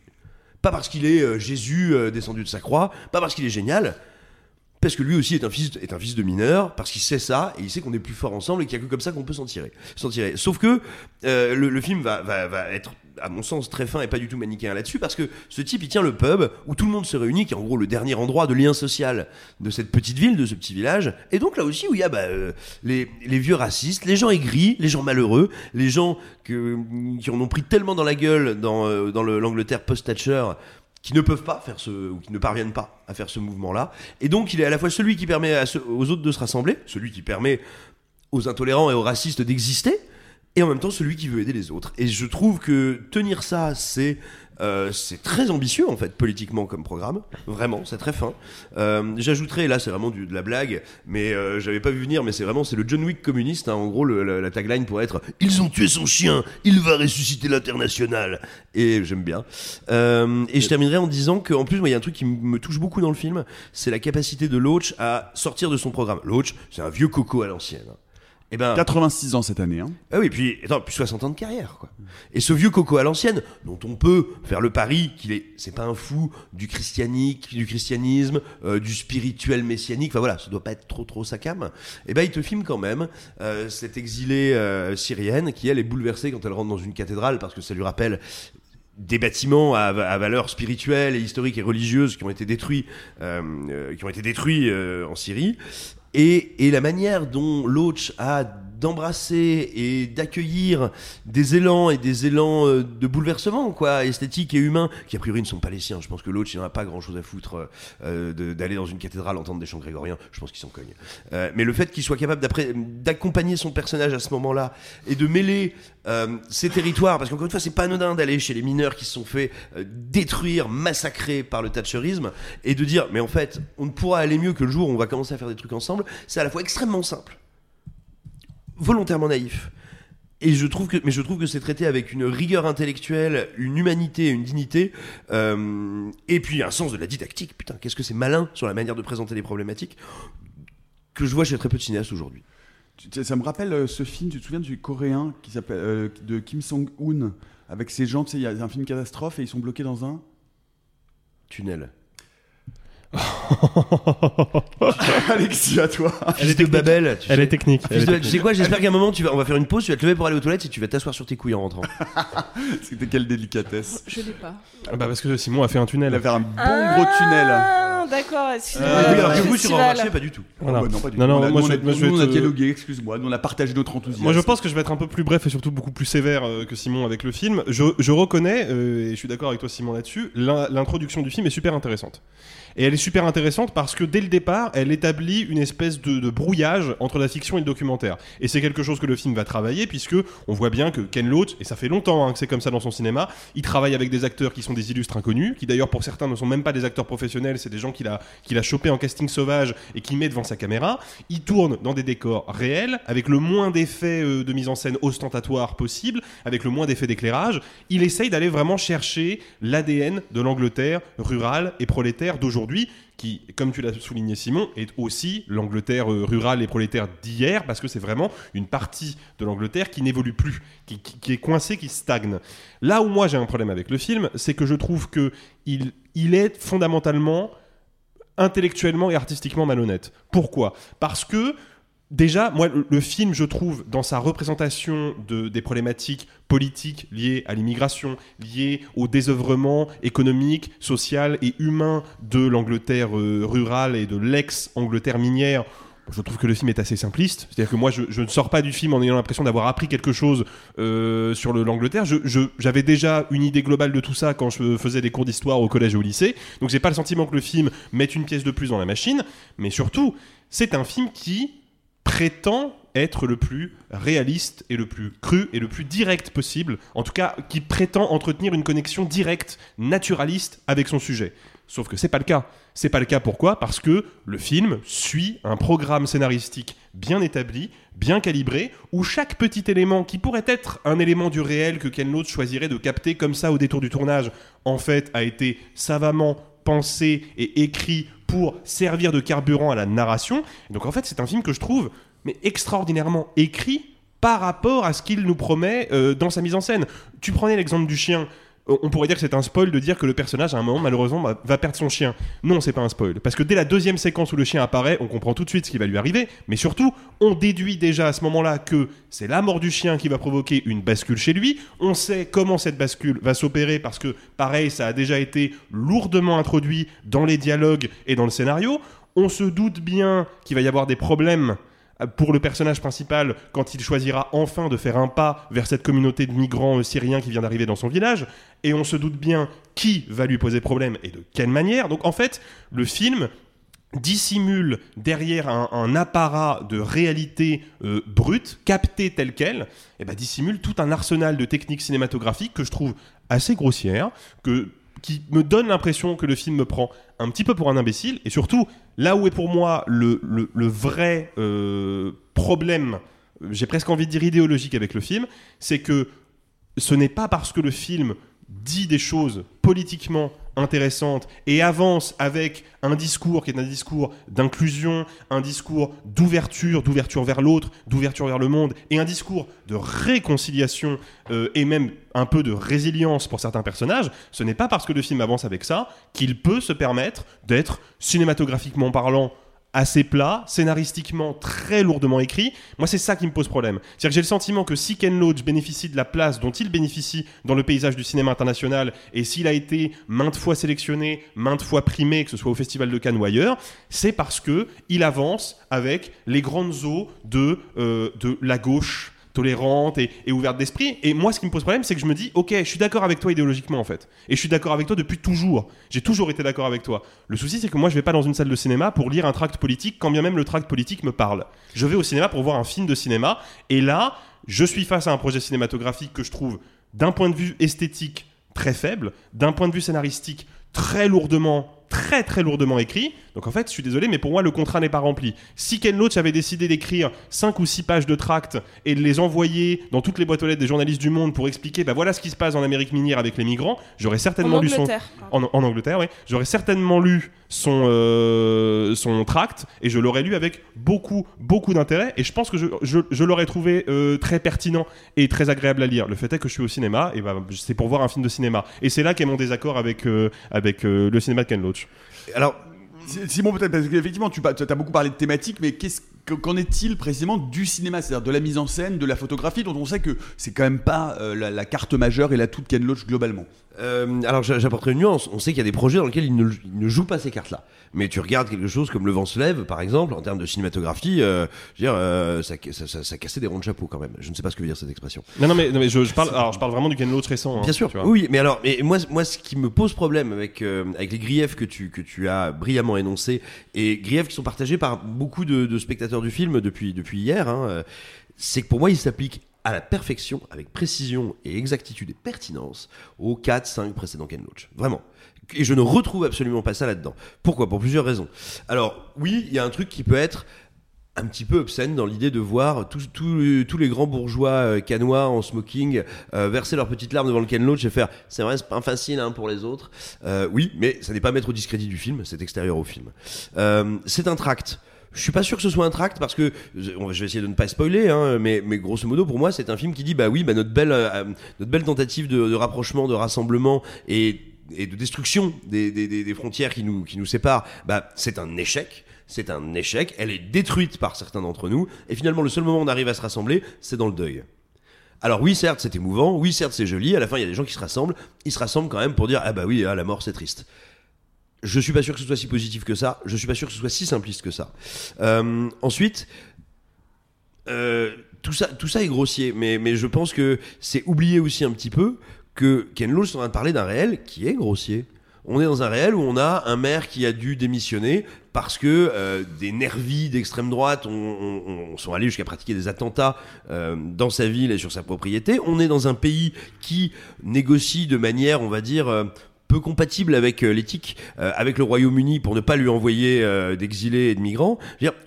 Pas parce qu'il est euh, Jésus euh, descendu de sa croix, pas parce qu'il est génial, parce que lui aussi est un fils, est un fils de mineur, parce qu'il sait ça, et il sait qu'on est plus fort ensemble, et qu'il n'y a que comme ça qu'on peut s'en tirer, tirer. Sauf que euh, le, film va, va être, à mon sens, très fin et pas du tout manichéen là-dessus, parce que ce type, il tient le pub, où tout le monde se réunit, qui est en gros le dernier endroit de lien social de cette petite ville, de ce petit village, et donc là aussi où il y a bah, euh, les, vieux racistes, les gens aigris, les gens malheureux, les gens que, qui en ont pris tellement dans la gueule dans, euh, dans le- l'Angleterre post-Thatcher, qui ne peuvent pas faire ce ou qui ne parviennent pas à faire ce mouvement-là. Et donc il est à la fois celui qui permet aux autres de se rassembler, celui qui permet aux intolérants et aux racistes d'exister, et en même temps celui qui veut aider les autres. Et je trouve que tenir ça, c'est euh, c'est très ambitieux en fait politiquement comme programme, vraiment, c'est très fin. Euh, J'ajouterais, là c'est vraiment du, de la blague, mais euh, j'avais pas vu venir, mais c'est vraiment c'est le John Wick communiste. hein. En gros, le- la, la tagline pourrait être "Ils ont tué son chien, il va ressusciter l'international." Et j'aime bien. Euh, et je terminerai en disant que en plus, il y a un truc qui me touche beaucoup dans le film, c'est la capacité de Loach à sortir de son programme. Loach, c'est un vieux coco à l'ancienne. Et ben 86 ans cette année. Hein. ah oui, puis, attends, puis 60 ans de carrière, quoi. Et ce vieux coco à l'ancienne, dont on peut faire le pari qu'il est, c'est pas un fou du christianique, du christianisme, euh, du spirituel messianique, enfin voilà, ça doit pas être trop trop sa cam. Et ben, il te filme quand même, euh, cette exilée euh, syrienne qui, elle, est bouleversée quand elle rentre dans une cathédrale parce que ça lui rappelle des bâtiments à, à valeur spirituelle et historique et religieuse qui ont été détruits, euh, euh, qui ont été détruits euh, en Syrie, et, la manière dont Loach a d'embrasser et d'accueillir des élans et des élans euh, de bouleversement, quoi, esthétiques et humains, qui a priori ne sont pas les siens. Je pense que Loach, il n'en a pas grand chose à foutre euh, de- d'aller dans une cathédrale entendre des chants grégoriens. Je pense qu'il s'en cogne. Euh, mais le fait qu'il soit capable d'accompagner son personnage à ce moment-là et de mêler euh, ces territoires, parce qu'encore une fois, c'est pas anodin d'aller chez les mineurs qui se sont fait euh, détruire, massacrer par le thatcherisme, et de dire, mais en fait, on ne pourra aller mieux que le jour où on va commencer à faire des trucs ensemble. C'est à la fois extrêmement simple, volontairement naïf. Et je trouve que, mais je trouve que c'est traité avec une rigueur intellectuelle, une humanité, une dignité, euh, et puis un sens de la didactique. Putain, qu'est-ce que c'est malin sur la manière de présenter les problématiques que je vois chez très peu de cinéastes aujourd'hui. Ça me rappelle euh, ce film, tu te souviens du coréen qui s'appelle euh, de Kim Song-hoon avec ces gens, tu sais, il y a un film catastrophe et ils sont bloqués dans un Tunnel. <laughs> Alexis, à toi. Fils de Babel. tu Elle sais. est technique. Fils Elle est de- technique. Tu sais quoi J'espère qu'à un moment, tu vas, on va faire une pause, tu vas te lever pour aller aux toilettes et tu vas t'asseoir sur tes couilles en rentrant. <laughs> C'était quelle délicatesse. Je l'ai pas. Ah bah parce que Simon a fait un tunnel. Il va faire un bon gros tunnel. D'accord, excusez-moi. Euh, oui, alors que vous, sur Festival. Remarché, pas du tout. Voilà. Oh, bah non, pas du Non, tout. non, On a- moi, je je vais on dialogué, excuse-moi, nous on a partagé notre enthousiasme. Moi, je pense que je vais être un peu plus bref et surtout beaucoup plus sévère euh, que Simon avec le film. Je, je reconnais, euh, et je suis d'accord avec toi, Simon, là-dessus, l'in- l'introduction du film est super intéressante. Et elle est super intéressante parce que dès le départ, elle établit une espèce de, de brouillage entre la fiction et le documentaire. Et c'est quelque chose que le film va travailler puisque on voit bien que Ken Loach, et ça fait longtemps hein, que c'est comme ça dans son cinéma, il travaille avec des acteurs qui sont des illustres inconnus, qui d'ailleurs pour certains ne sont même pas des acteurs professionnels, c'est des gens qu'il a, qu'il a chopé en casting sauvage et qu'il met devant sa caméra. Il tourne dans des décors réels, avec le moins d'effets euh, de mise en scène ostentatoires possible, avec le moins d'effets d'éclairage. Il essaye d'aller vraiment chercher l'ADN de l'Angleterre rurale et prolétaire d'aujourd'hui qui, comme tu l'as souligné Simon, est aussi l'Angleterre euh, rurale et prolétaire d'hier, parce que c'est vraiment une partie de l'Angleterre qui n'évolue plus, qui, qui- qui est coincée, qui stagne. Là où moi j'ai un problème avec le film, c'est que je trouve que il, il est fondamentalement intellectuellement et artistiquement malhonnête. Pourquoi? Parce que Déjà, moi, le, film, je trouve, dans sa représentation de, des problématiques politiques liées à l'immigration, liées au désœuvrement économique, social et humain de l'Angleterre euh, rurale et de l'ex-Angleterre minière, je trouve que le film est assez simpliste. C'est-à-dire que moi, je, ne sors pas du film en ayant l'impression d'avoir appris quelque chose euh, sur le- l'Angleterre. J'avais déjà une idée globale de tout ça quand je faisais des cours d'histoire au collège et au lycée. Donc, j'ai pas le sentiment que le film mette une pièce de plus dans la machine. Mais surtout, c'est un film qui prétend être le plus réaliste et le plus cru et le plus direct possible, en tout cas qui prétend entretenir une connexion directe, naturaliste avec son sujet. Sauf que c'est pas le cas. C'est pas le cas pourquoi? Parce que le film suit un programme scénaristique bien établi, bien calibré, où chaque petit élément qui pourrait être un élément du réel que Ken Loach choisirait de capter comme ça au détour du tournage, en fait a été savamment pensé et écrit pour servir de carburant à la narration. Donc en fait, c'est un film que je trouve mais extraordinairement écrit par rapport à ce qu'il nous promet euh, dans sa mise en scène. Tu prenais l'exemple du chien. Euh, On pourrait dire que c'est un spoil de dire que le personnage, à un moment, malheureusement, va- va perdre son chien. Non, c'est pas un spoil. Parce que dès la deuxième séquence où le chien apparaît, on comprend tout de suite ce qui va lui arriver. Mais surtout, on déduit déjà à ce moment-là que c'est la mort du chien qui va provoquer une bascule chez lui. On sait comment cette bascule va s'opérer parce que, pareil, ça a déjà été lourdement introduit dans les dialogues et dans le scénario. On se doute bien qu'il va y avoir des problèmes pour le personnage principal quand il choisira enfin de faire un pas vers cette communauté de migrants euh, syriens qui vient d'arriver dans son village. Et on se doute bien qui va lui poser problème et de quelle manière. Donc en fait, le film dissimule derrière un, apparat de réalité euh, brute, captée telle qu'elle, et ben dissimule tout un arsenal de techniques cinématographiques que je trouve assez grossières, que qui me donne l'impression que le film me prend un petit peu pour un imbécile, et surtout, là où est pour moi le, le- vrai euh, problème, j'ai presque envie de dire idéologique avec le film, c'est que ce n'est pas parce que le film dit des choses politiquement intéressantes et avance avec un discours qui est un discours d'inclusion, un discours d'ouverture, d'ouverture vers l'autre, d'ouverture vers le monde, et un discours de réconciliation euh, et même un peu de résilience pour certains personnages, ce n'est pas parce que le film avance avec ça qu'il peut se permettre d'être cinématographiquement parlant assez plat, scénaristiquement très lourdement écrit. Moi, c'est ça qui me pose problème. C'est-à-dire que j'ai le sentiment que si Ken Loach bénéficie de la place dont il bénéficie dans le paysage du cinéma international, et s'il a été maintes fois sélectionné, maintes fois primé, que ce soit au Festival de Cannes ou ailleurs, c'est parce que il avance avec les grandes eaux de, euh, de la gauche tolérante et, ouverte d'esprit. Et moi, ce qui me pose problème, c'est que je me dis, ok, je suis d'accord avec toi idéologiquement en fait, et je suis d'accord avec toi depuis toujours. J'ai toujours été d'accord avec toi. Le souci, c'est que moi, je vais pas dans une salle de cinéma pour lire un tract politique, quand bien même le tract politique me parle. Je vais au cinéma pour voir un film de cinéma, et là, je suis face à un projet cinématographique que je trouve, d'un point de vue esthétique, très faible, d'un point de vue scénaristique, très lourdement très très lourdement écrit. Donc en fait, je suis désolé, mais pour moi, le contrat n'est pas rempli. Si Ken Loach avait décidé d'écrire 5 ou 6 pages de tracts et de les envoyer dans toutes les boîtes aux lettres des journalistes du monde pour expliquer, bah voilà ce qui se passe en Amérique minière avec les migrants, j'aurais certainement En lu son... Angleterre, En, en Angleterre, oui. J'aurais certainement lu son, euh, son tract et je l'aurais lu avec beaucoup, beaucoup d'intérêt. Et je pense que je, je, je l'aurais trouvé euh, très pertinent et très agréable à lire. Le fait est que je suis au cinéma et bah, c'est pour voir un film de cinéma. Et c'est là qu'est mon désaccord avec, euh, avec euh, le cinéma de Ken Loach. Alors, Simon, peut-être, parce qu'effectivement, tu as beaucoup parlé de thématiques, mais qu'est-ce que- qu'en est-il précisément du cinéma? C'est-à-dire de la mise en scène, de la photographie, dont on sait que c'est quand même pas euh, la, carte majeure et la toute Ken Loach globalement. Euh, alors j'a- j'apporterai une nuance. On sait qu'il y a des projets dans lesquels il ne, il ne joue pas ces cartes-là. Mais tu regardes quelque chose comme Le Vent se lève, par exemple, en termes de cinématographie, euh, je veux dire, euh, ça, ça, ça, ça cassait des ronds de chapeau quand même. Je ne sais pas ce que veut dire cette expression. Non, non, mais, non, mais je, je parle, alors, je parle vraiment du Ken Loach récent. hein, Bien sûr. tu vois. Oui, mais alors, mais moi, moi, ce qui me pose problème avec euh, avec les griefs que tu que tu as brillamment énoncés et griefs qui sont partagés par beaucoup de, de spectateurs du film depuis depuis hier, hein, c'est que pour moi, ils s'appliquent à la perfection, avec précision et exactitude et pertinence, aux 4, 5 précédents Ken Loach. Vraiment. Et je ne retrouve absolument pas ça là-dedans. Pourquoi? Pour plusieurs raisons. Alors, oui, il y a un truc qui peut être un petit peu obscène dans l'idée de voir tous, tous, tous les grands bourgeois euh, canois en smoking euh, verser leurs petites larmes devant le Ken Loach et faire c'est vrai c'est pas facile hein, pour les autres Euh, oui mais ça n'est pas mettre au discrédit du film c'est extérieur au film Euh, c'est un tract je suis pas sûr que ce soit un tract parce que va- je vais essayer de ne pas spoiler, hein, mais, mais grosso modo pour moi c'est un film qui dit bah oui bah notre belle euh, notre belle tentative de, de rapprochement, de rassemblement et, et de destruction des, frontières qui nous séparent, bah c'est un échec. C'est un échec, elle est détruite par certains d'entre nous, et finalement le seul moment où on arrive à se rassembler, c'est dans le deuil. Alors oui, certes, c'est émouvant, oui, certes, c'est joli, à la fin, il y a des gens qui se rassemblent, ils se rassemblent quand même pour dire, ah bah oui, ah, la mort, c'est triste. Je suis pas sûr que ce soit si positif que ça, je suis pas sûr que ce soit si simpliste que ça. Euh, ensuite, euh, tout, ça, tout ça est grossier, mais, mais je pense que c'est oublier aussi un petit peu que Ken Loach est en train de parler d'un réel qui est grossier. On est dans un réel où on a un maire qui a dû démissionner parce que euh, des nervis d'extrême droite ont, ont- ont- sont allés jusqu'à pratiquer des attentats euh, dans sa ville et sur sa propriété. On est dans un pays qui négocie de manière, on va dire, euh, peu compatible avec l'éthique, avec le Royaume-Uni pour ne pas lui envoyer d'exilés et de migrants.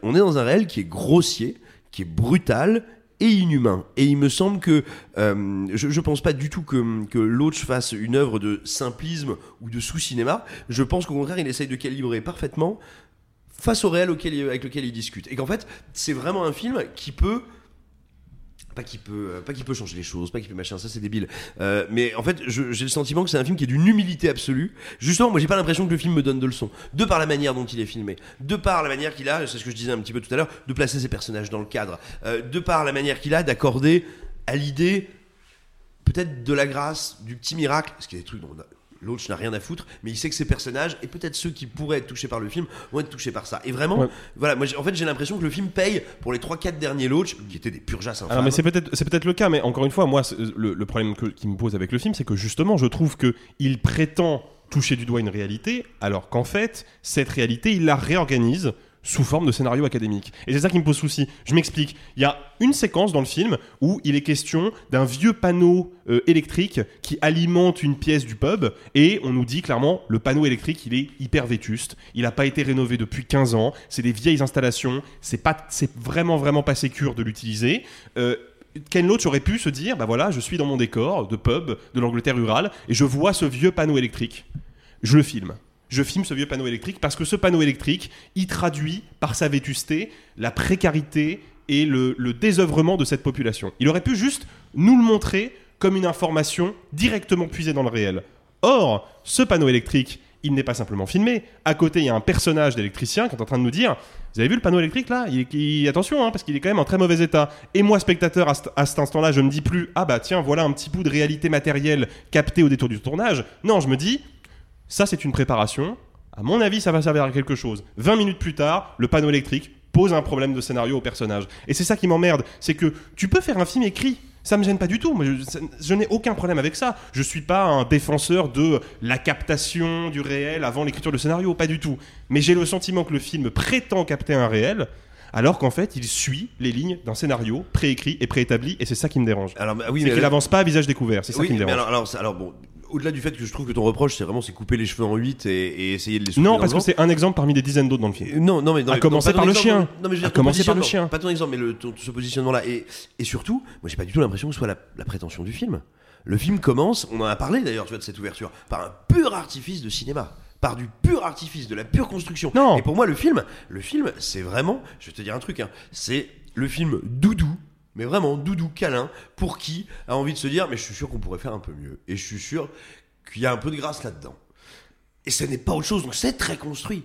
On est dans un réel qui est grossier, qui est brutal et inhumain. Et il me semble que euh, je, je pense pas du tout que, que Loach fasse une œuvre de simplisme ou de sous-cinéma. Je pense qu'au contraire, il essaye de calibrer parfaitement face au réel avec lequel il discute. Et qu'en fait, c'est vraiment un film qui peut pas qui peut euh, pas qui peut changer les choses pas qui peut machin ça c'est débile. Euh, mais en fait j'ai le sentiment que c'est un film qui est d'une humilité absolue. Justement moi j'ai pas l'impression que le film me donne de leçons. De par la manière dont il est filmé de par la manière qu'il a c'est ce que je disais un petit peu tout à l'heure de placer ses personnages dans le cadre. Euh, de par la manière qu'il a d'accorder à l'idée peut-être de la grâce du petit miracle parce qu'il y a des trucs dont L'autre n'a rien à foutre, mais il sait que ses personnages, et peut-être ceux qui pourraient être touchés par le film, vont être touchés par ça. Et vraiment, Ouais. voilà, moi j'ai- en fait j'ai l'impression que le film paye pour les 3-4 derniers Loach, qui étaient des purjas infâmes. Alors, mais c'est peut-être c'est peut-être le cas, mais encore une fois, moi, le, le problème que- qui me pose avec le film, c'est que justement, je trouve que il prétend toucher du doigt une réalité, alors qu'en fait, cette réalité, il la réorganise sous forme de scénario académique. Et c'est ça qui me pose souci. Je m'explique. Il y a une séquence dans le film où il est question d'un vieux panneau euh, électrique qui alimente une pièce du pub et on nous dit clairement le panneau électrique il est hyper vétuste, il n'a pas été rénové depuis 15 ans, c'est des vieilles installations, c'est pas c'est vraiment vraiment pas sécure de l'utiliser. Euh, Ken Loach aurait pu se dire bah voilà, je suis dans mon décor de pub de l'Angleterre rurale et je vois ce vieux panneau électrique. Je le filme je filme ce vieux panneau électrique parce que ce panneau électrique, il traduit par sa vétusté la précarité et le, désœuvrement de cette population. Il aurait pu juste nous le montrer comme une information directement puisée dans le réel. Or, ce panneau électrique, il n'est pas simplement filmé. À côté, il y a un personnage d'électricien qui est en train de nous dire Vous avez vu le panneau électrique là? Attention, hein, parce qu'il est quand même en très mauvais état. Et moi, spectateur, à, cet- instant-là, je me dis plus Ah bah tiens, voilà un petit bout de réalité matérielle capté au détour du tournage. Non, je me dis ça, c'est une préparation. À mon avis, ça va servir à quelque chose. 20 minutes plus tard, le panneau électrique pose un problème de scénario au personnage. Et c'est ça qui m'emmerde. C'est que tu peux faire un film écrit. Ça me gêne pas du tout. Moi, je, n'ai aucun problème avec ça. Je suis pas un défenseur de la captation du réel avant l'écriture de scénario, pas du tout. Mais j'ai le sentiment que le film prétend capter un réel, alors qu'en fait, il suit les lignes d'un scénario préécrit et préétabli, et c'est ça qui me dérange. Alors, bah, oui, c'est mais qu'il là- avance pas à visage découvert. C'est ça oui, qui me mais dérange. alors, alors, c'est- alors, bon, au-delà du fait que je trouve que ton reproche, c'est vraiment c'est couper les cheveux en 8 et, et essayer de les Non, parce que c'est un exemple parmi des dizaines d'autres dans le film. Euh, Non, non, mais non, à commencer par le chien. Non, mais je veux dire, commencer par le chien. Pas ton exemple, mais le, ton- ce positionnement-là. Et, et surtout, moi, j'ai pas du tout l'impression que ce soit la, la prétention du film. Le film commence, on en a parlé d'ailleurs, tu vois, de cette ouverture, par un pur artifice de cinéma. Par du pur artifice, de la pure construction. Non. Et pour moi, le film, le film, c'est vraiment, je vais te dire un truc, hein, c'est le film doudou. Mais vraiment, doudou, câlin, pour qui a envie de se dire, mais je suis sûr qu'on pourrait faire un peu mieux. Et je suis sûr qu'il y a un peu de grâce là-dedans. Et ce n'est pas autre chose, donc c'est très construit.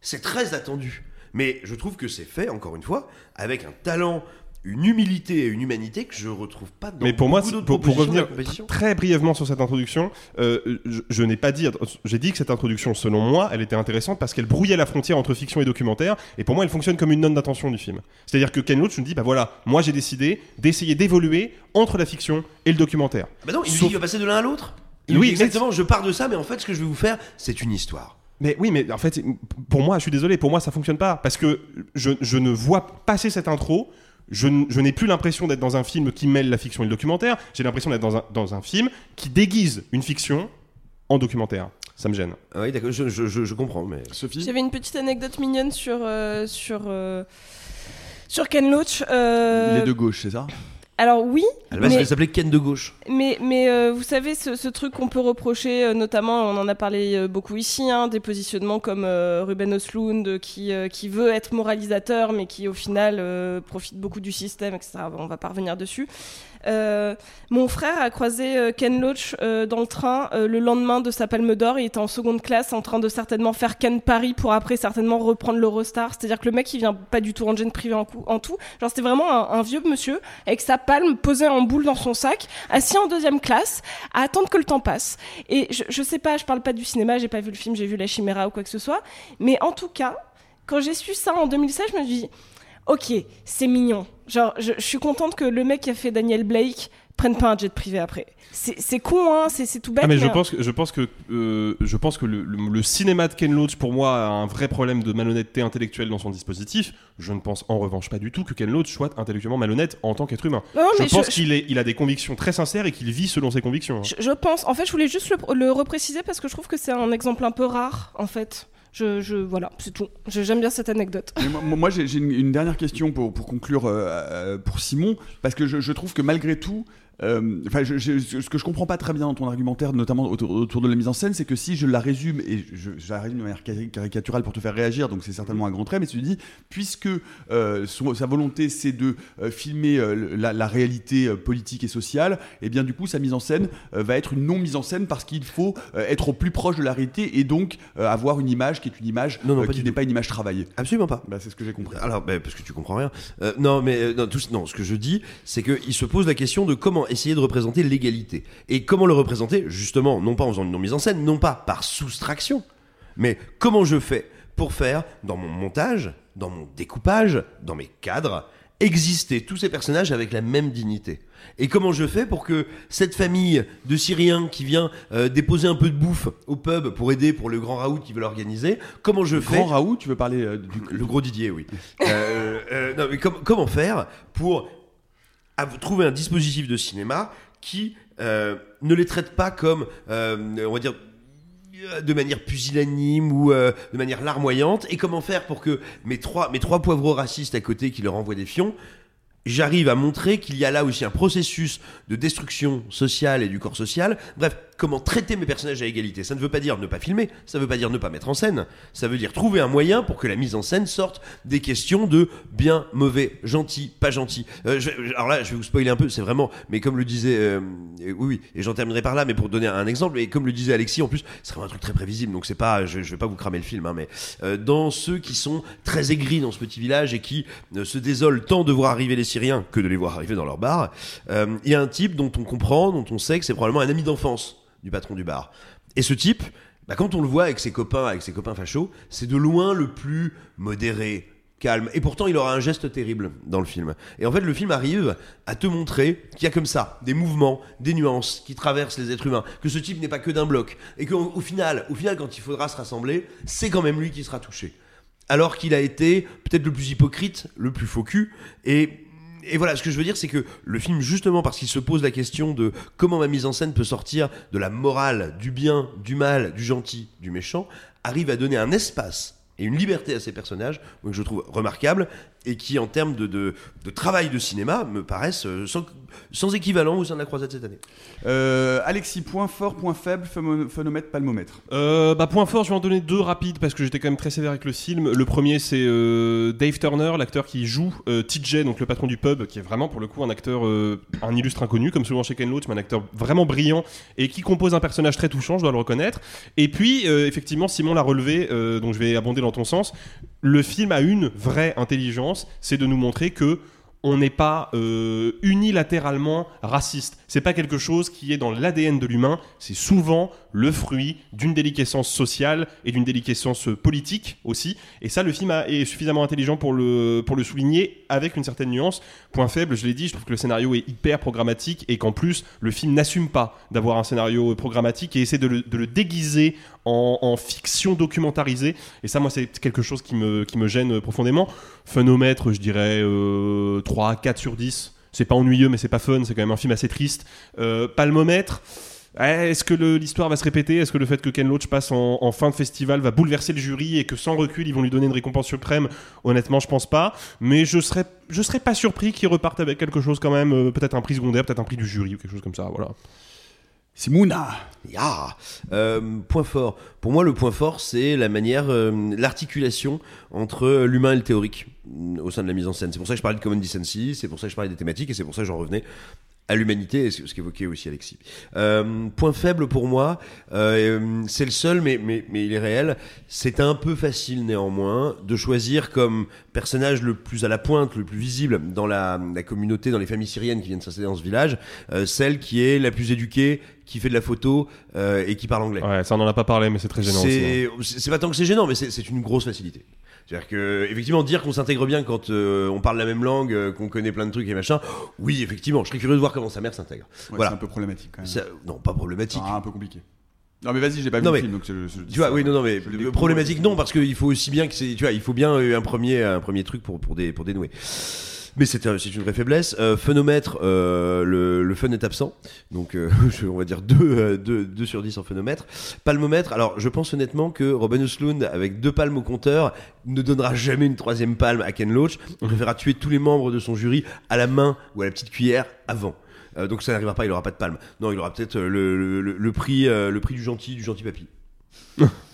C'est très attendu. Mais je trouve que c'est fait, encore une fois, avec un talent, une humilité et une humanité que je retrouve pas dans Mais pour moi, pour, revenir très brièvement sur cette introduction, euh, je, je n'ai pas dit, j'ai dit que cette introduction, selon moi, elle était intéressante parce qu'elle brouillait la frontière entre fiction et documentaire, et pour moi, elle fonctionne comme une note d'intention du film. C'est-à-dire que Ken Loach nous dit, bah voilà, moi j'ai décidé d'essayer d'évoluer entre la fiction et le documentaire. Bah non, il dit Sauf- qu'il va passer de l'un à l'autre. Oui, exactement, je pars de ça, mais en fait, ce que je vais vous faire, c'est une histoire. Mais oui, mais en fait, pour moi, je suis désolé, pour moi, ça fonctionne pas. Parce que je, je ne vois passer cette intro, je, n'ai plus l'impression d'être dans un film qui mêle la fiction et le documentaire, j'ai l'impression d'être dans un, dans un film qui déguise une fiction en documentaire. Ça me gêne. Ah oui, d'accord, je, je- je- je comprends, mais. Sophie J'avais une petite anecdote mignonne sur euh, sur euh, sur Ken Loach. euh, Les deux gauches, c'est ça? Alors oui, À la base, mais, elle s'appelait Ken de gauche. mais, mais, euh, vous savez, ce, ce truc qu'on peut reprocher, euh, notamment, on en a parlé euh, beaucoup ici, hein, des positionnements comme euh, Ruben Östlund euh, qui, euh, qui veut être moralisateur, mais qui au final euh, profite beaucoup du système, etc. Bon, on va pas revenir dessus. Euh, mon frère a croisé euh, Ken Loach euh, dans le train le lendemain de sa Palme d'Or. Il était en seconde classe en train de certainement faire Ken Paris pour après certainement reprendre l'Eurostar. C'est-à-dire que le mec il vient pas du tout en jet privé en, tout. Genre c'était vraiment un, vieux monsieur avec sa palme posée en boule dans son sac, assis en deuxième classe, à attendre que le temps passe. Et je, je sais pas, je parle pas du cinéma, j'ai pas vu le film, j'ai vu La Chimera ou quoi que ce soit. Mais en tout cas, quand j'ai su ça en 2016, je me suis dit, ok, c'est mignon. Genre, je, je suis contente que le mec qui a fait Daniel Blake prenne pas un jet privé après. C'est con, hein, c'est tout bête. Ah, mais je mais- pense que je pense que euh, je pense que le, le- le cinéma de Ken Loach pour moi a un vrai problème de malhonnêteté intellectuelle dans son dispositif. Je ne pense en revanche pas du tout que Ken Loach soit intellectuellement malhonnête en tant qu'être humain. Non, je pense je- qu'il il a des convictions très sincères et qu'il vit selon ses convictions. hein. Je, je pense. En fait, je voulais juste le, le repréciser parce que je trouve que c'est un exemple un peu rare, en fait. Je, voilà, c'est tout. J'aime bien cette anecdote. Moi, j'ai une, dernière question pour, pour conclure euh, euh, pour Simon, parce que je, trouve que malgré tout, enfin, je- je- ce que je comprends pas très bien dans ton argumentaire, notamment autour, autour de la mise en scène, c'est que si je la résume, et je, je la résume de manière cari- caricaturale pour te faire réagir, donc c'est certainement un grand trait, mais tu dis, puisque euh, son- sa volonté c'est de euh, filmer euh, la, la réalité euh, politique et sociale, et bien du coup sa mise en scène euh, va être une non mise en scène parce qu'il faut euh, être au plus proche de la réalité et donc euh, avoir une image qui est une image Non, non, euh, qui n'est pas une image travaillée. Absolument pas. Bah, c'est ce que j'ai compris. Alors, bah, parce que tu comprends rien. Euh, non, mais euh, non, tout, non, ce que je dis, c'est qu'il se pose la question de comment essayer de représenter l'égalité. Et comment le représenter, justement, non pas en faisant une non-mise en scène, non pas par soustraction, mais comment je fais pour faire, dans mon montage, dans mon découpage, dans mes cadres, exister tous ces personnages avec la même dignité? Et comment je fais pour que cette famille de Syriens qui vient euh, déposer un peu de bouffe au pub pour aider pour le grand raout qui veut l'organiser, comment je Le fais? Grand raout, tu veux parler euh, du le gros Didier, oui. Euh, euh, non, mais com- comment faire pour av- trouver un dispositif de cinéma qui euh, ne les traite pas comme, euh, on va dire, de manière pusillanime ou euh, de manière larmoyante et comment faire pour que mes trois, mes trois poivreaux racistes à côté qui leur envoient des fions j'arrive à montrer qu'il y a là aussi un processus de destruction sociale et du corps social. Bref, comment traiter mes personnages à égalité. Ça ne veut pas dire ne pas filmer, ça ne veut pas dire ne pas mettre en scène, ça veut dire trouver un moyen pour que la mise en scène sorte des questions de bien, mauvais, gentil, pas gentil. Euh, je- alors là, je vais vous spoiler un peu, c'est vraiment, mais comme le disait, euh, oui, oui, et j'en terminerai par là, mais pour donner un exemple, et comme le disait Alexis, en plus, c'est vraiment un truc très prévisible, donc c'est pas, je, je vais pas vous cramer le film, hein, mais euh, dans ceux qui sont très aigris dans ce petit village et qui euh, se désolent tant de voir arriver les Syriens que de les voir arriver dans leur bar, euh, il y a un type dont on comprend, dont on sait que c'est probablement un ami d'enfance du patron du bar. Et ce type, bah, quand on le voit avec ses copains, avec ses copains fachos, c'est de loin le plus modéré, calme. Et pourtant, il aura un geste terrible dans le film. Et en fait, le film arrive à te montrer qu'il y a comme ça des mouvements, des nuances qui traversent les êtres humains, que ce type n'est pas que d'un bloc, et qu'au au final, au final, quand il faudra se rassembler, c'est quand même lui qui sera touché. Alors qu'il a été peut-être le plus hypocrite, le plus faux cul, et et voilà, ce que je veux dire, c'est que le film, justement parce qu'il se pose la question de comment ma mise en scène peut sortir de la morale, du bien, du mal, du gentil, du méchant, arrive à donner un espace et une liberté à ces personnages que je trouve remarquable et qui, en termes de, de, de travail de cinéma, me paraissent euh, sans, sans équivalent au sein de la croisade cette année. Euh, Alexis, point fort, point faible, phénomètre, palmomètre. Euh, bah, point fort, je vais en donner deux rapides parce que j'étais quand même très sévère avec le film. Le premier, c'est euh, Dave Turner, l'acteur qui joue euh, TJ, donc le patron du pub, qui est vraiment pour le coup un acteur, euh, un illustre inconnu, comme souvent chez Ken Loach, mais un acteur vraiment brillant et qui compose un personnage très touchant, je dois le reconnaître. Et puis, euh, effectivement, Simon l'a relevé, euh, donc je vais abonder dans ton sens. Le film a une vraie intelligence, c'est de nous montrer que on n'est pas euh, unilatéralement raciste. C'est pas quelque chose qui est dans l'ADN de l'humain. C'est souvent le fruit d'une déliquescence sociale et d'une déliquescence politique aussi. Et ça, le film est suffisamment intelligent pour le, pour le souligner avec une certaine nuance. Point faible, je l'ai dit, je trouve que le scénario est hyper programmatique et qu'en plus, le film n'assume pas d'avoir un scénario programmatique et essaie de le, de le déguiser en, en fiction documentarisée. Et ça, moi, c'est quelque chose qui me, qui me gêne profondément. Phénomètre, je dirais euh, 3, 4 sur 10. C'est pas ennuyeux, mais c'est pas fun. C'est quand même un film assez triste. Euh, palmomètre. ouais, Est-ce que l'histoire va se répéter? Est-ce que le fait que Ken Loach passe en, fin de festival va bouleverser le jury et que sans recul ils vont lui donner une récompense suprême? Honnêtement, je pense pas. Mais je serais, je serais pas surpris qu'il reparte avec quelque chose quand même, euh, peut-être un prix secondaire, peut-être un prix du jury ou quelque chose comme ça. Voilà. Simona Ya Euh, Point fort. Pour moi, le point fort, c'est la manière, euh, l'articulation entre l'humain et le théorique mm, au sein de la mise en scène. C'est pour ça que je parlais de common decency, c'est pour ça que je parlais des thématiques, et c'est pour ça que j'en revenais à l'humanité, ce qu'évoquait aussi Alexis. Euh, point faible pour moi, euh, c'est le seul, mais, mais, mais il est réel. C'est un peu facile néanmoins de choisir comme personnage le plus à la pointe, le plus visible dans la, la communauté, dans les familles syriennes qui viennent s'installer dans ce village, euh, celle qui est la plus éduquée, qui fait de la photo euh, et qui parle anglais. Ouais, ça on en a pas parlé, mais c'est très gênant hein. C'est c'est pas tant que c'est gênant, mais c'est une grosse facilité. C'est-à-dire que, effectivement, dire qu'on s'intègre bien quand euh, on parle la même langue, euh, qu'on connaît plein de trucs et machin, oui, effectivement, je serais curieux de voir comment sa mère s'intègre. Ouais, voilà. C'est un peu problématique quand même. Ça- non, pas problématique. Ah, un peu compliqué. Non mais vas-y, j'ai pas vu Non, le mais- film donc je, Tu vois, oui, non, non, mais Je le découvre, problématique, ouais. non, parce qu'il faut aussi bien que c'est, tu vois, il faut bien euh, un premier, un premier truc pour, pour, dé- pour dénouer. Mais c'est un- c'est une vraie faiblesse. Euh, euh, le, fun est absent. Donc, euh, <laughs> je- on va dire 2 sur 10 en phénomètre. Palmomètre, alors je pense honnêtement que Robin Oslund, avec deux palmes au compteur, ne donnera jamais une troisième palme à Ken Loach. Il préférera tuer tous les membres de son jury à la main ou à la petite cuillère avant. Euh, donc ça n'arrivera pas, il aura pas de palme. Non, il aura peut-être euh, euh, le prix du gentil, du gentil papy. <laughs>